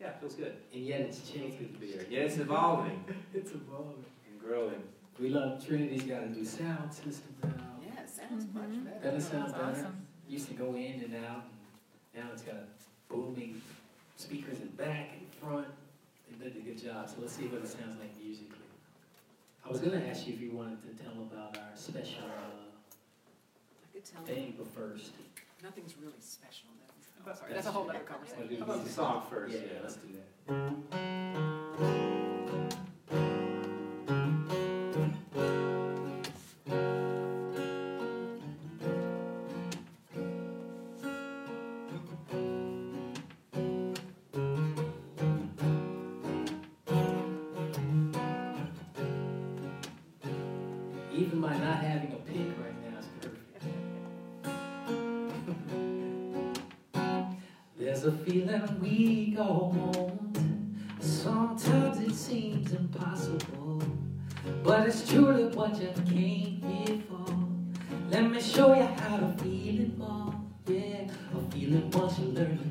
yeah, it feels good. And yet it's Feels changing. good to be here. Yeah, it's evolving It's evolving. and growing. We love Trinity's got a new sound system now. Yeah, it sounds much Mhm. better. Better sound That's better. awesome. Used to go in and out, and now it's got booming speakers in back and front. They did a good job, so let's see what it sounds like musically. I was gonna ask you if you wanted to tell about our special uh, I could tell thing, but first. nothing's really special now. Oh, sorry, that's a whole other conversation. Wanna do How about the song first? Yeah, let's do that. Even by not having a pick right now is perfect. There's a feeling we go want. Sometimes it seems impossible, but it's truly what you came here for. Let me show you how to feel it more. Yeah, a feeling once you learn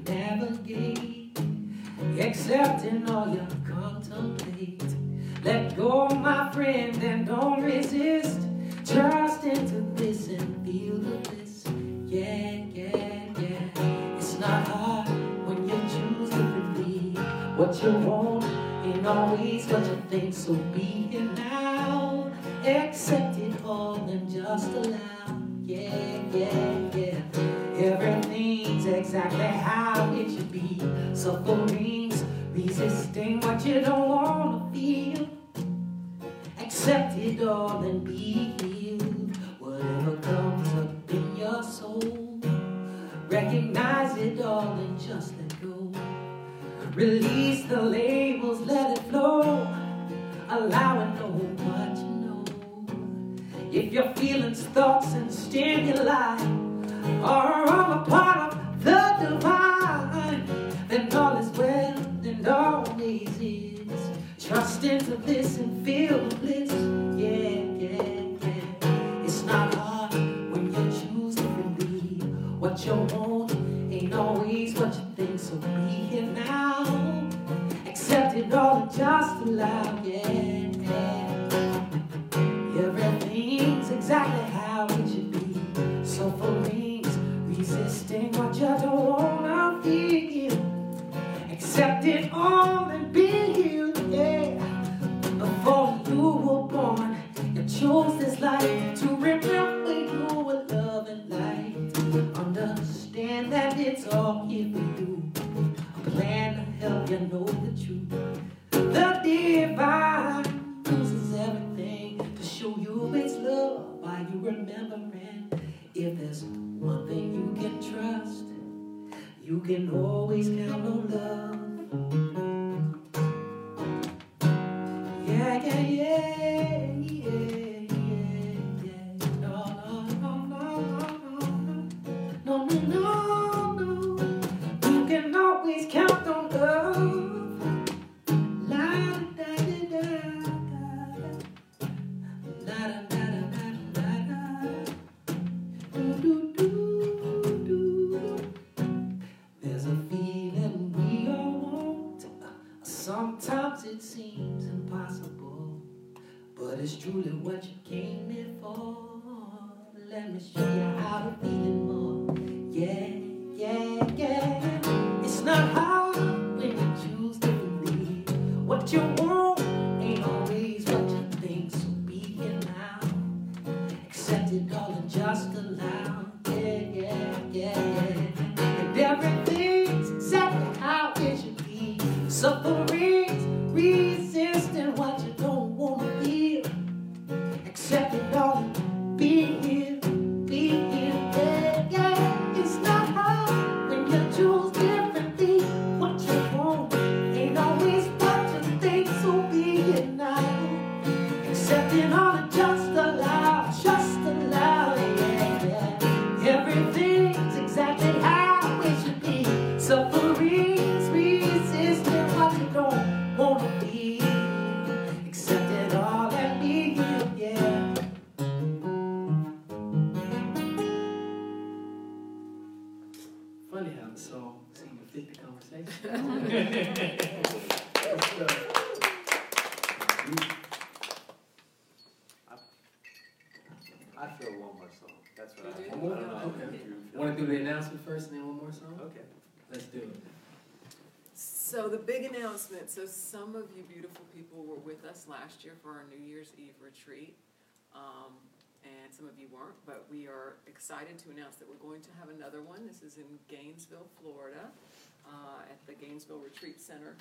So the big announcement, so some of you beautiful people were with us last year for our New Year's Eve retreat. Um, and some of you weren't, but we are excited to announce that we're going to have another one. This is in Gainesville, Florida, uh, at the Gainesville Retreat Center.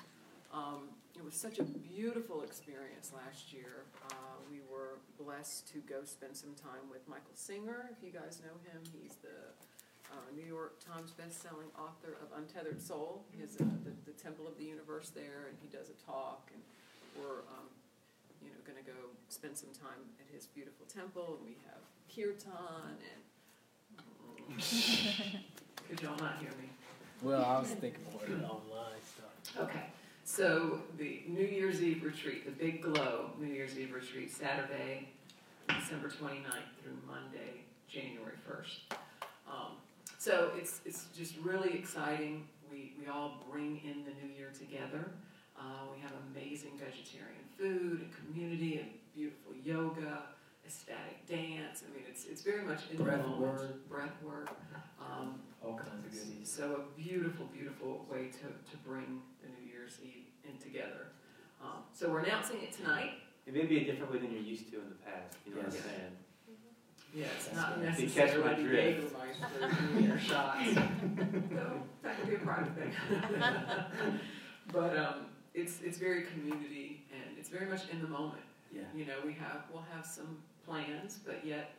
Um, it was such a beautiful experience last year. Uh, we were blessed to go spend some time with Michael Singer, if you guys know him. He's the uh, New York Times best-selling author of Untethered Soul. He has uh, the, the Temple of the Universe there, and he does a talk, and we're um, you know going to go spend some time at his beautiful temple, and we have kirtan and. Could y'all not hear me? Well, I was thinking more online stuff. Okay. So the New Year's Eve retreat, the Big Glow New Year's Eve retreat, Saturday, December 29th through Monday, January 1st so it's, it's just really exciting. We, we all bring in the new year together. Uh, we have amazing vegetarian food and community and beautiful yoga, ecstatic dance. I mean, it's, it's very much in the Breath moment. work. Breath work. Um, All kinds of goodies. so a beautiful, beautiful way to, to bring the New Year's Eve in together. Um, so we're announcing it tonight. It may be a different way than you're used to in the past, you know what I'm saying? Yeah, it's That's not right. If catch my necessarily drift. Jägermeister New Year shots. No, that could be a private thing. But, um, it's, it's very community and it's very much in the moment. Yeah. You know, we have, we'll have some plans, but yet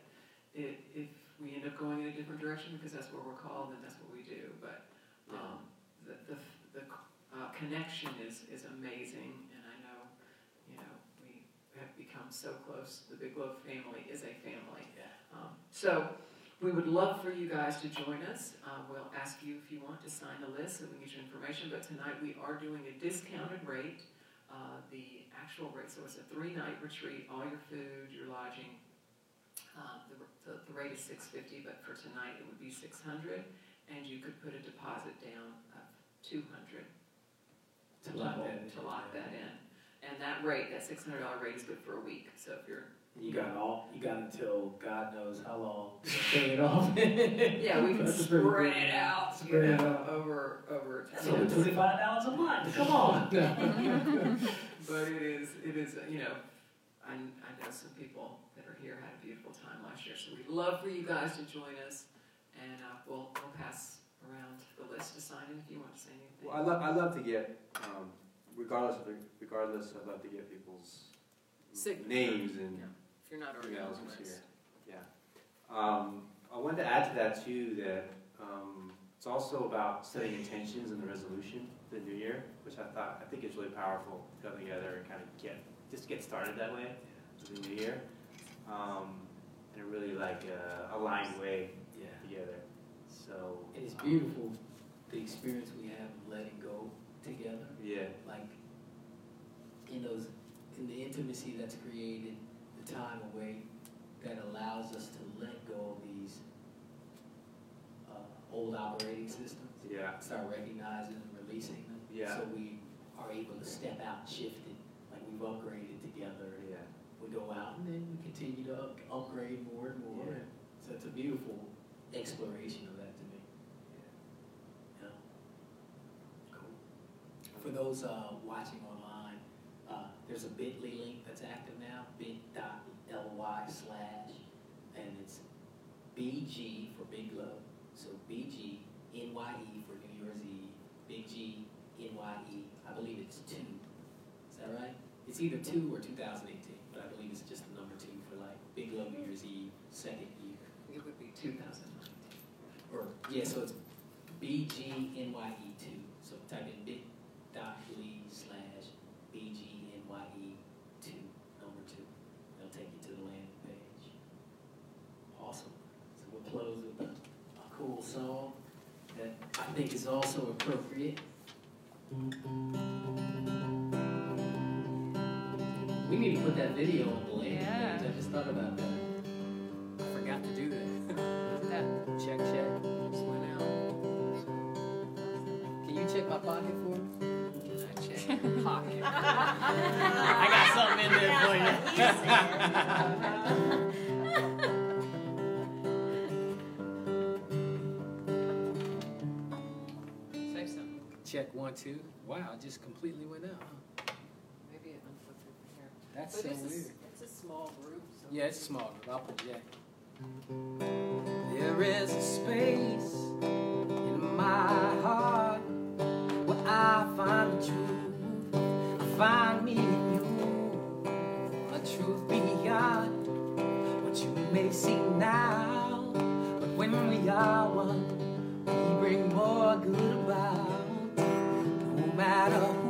if, if we end up going in a different direction because that's what we're called, then that's what we do. But, um, the, the, the, uh, connection is, is amazing and I know, you know, we have become so close. The Big Glow family is a family. Um, So, we would love for you guys to join us. Uh, We'll ask you if you want to sign the list so we can get your information, but tonight we are doing a discounted rate. Uh, The actual rate, so it's a three-night retreat, all your food, your lodging. Uh, The the the rate is six fifty, but for tonight it would be six hundred, and you could put a deposit down of two hundred To lock that to lock that in. And that rate, that six hundred dollar rate is good for a week, so if you're You got all, you got until God knows how long to pay it off. Yeah, we can That's spread it out, Spread it know, out. over, over That's only twenty-five dollars a month, come on. But it is, it is, you know, I, I know some people that are here had a beautiful time last year, so we'd love for you guys to join us. And, uh, we'll, we'll pass around the list to sign in if you want to say anything. Well, I love, I love to get, um, regardless of, the- regardless, I'd love to get people's Signature. names and Yeah. If you're not already on the list. Yeah. Um, I wanted to add to that too, that, um, it's also about setting intentions in the resolution for the new year, which I thought, I think is really powerful to come together and kind of get, just get started that way for the new year. Um, in a really like, uh, aligned way Yeah. together, so. And it's um, beautiful, the experience we have of letting go together, Yeah, like, in those, in the intimacy that's created, the time away that allows us to let go of these, uh, old operating systems. yeah, start recognizing and releasing them. Yeah. So we are able to step out and shift it, like we've upgraded together. yeah. We go out and then we continue to up- upgrade more and more. Yeah. So it's a beautiful exploration of that to me. Yeah. Cool. For those uh, watching online, there's a bit.ly link that's active now, bit.ly slash, and it's BG for Big Glow. So BG NYE for New Year's Eve, Big G NYE. I believe it's two. Is that right? It's either two or 2018, but I believe it's just the number two for like Big Glow New Year's Eve, second year. It would be two thousand nineteen. Or, yeah, so it's BGNYE two. So type in bit.ly slash BGNYE two, number two. It'll take you to the landing page. Awesome. So we'll close with the gospel song that I think is also appropriate. We need to put that video on the landing Yeah. I just thought about that. I forgot to do that. That, Check, check, just went out. Can you check my pocket for me? Can I check pocket? I got something in there for One, two. Wow, it just completely went out, huh? Maybe it unplugged it from here. That's so But it's a, weird. it's a small group, so. Yeah, it's small, but I'll put project. There is a space in my heart where I find the truth. I find me in you, a truth beyond what you may see now. But when we are one, we bring more good about. Matter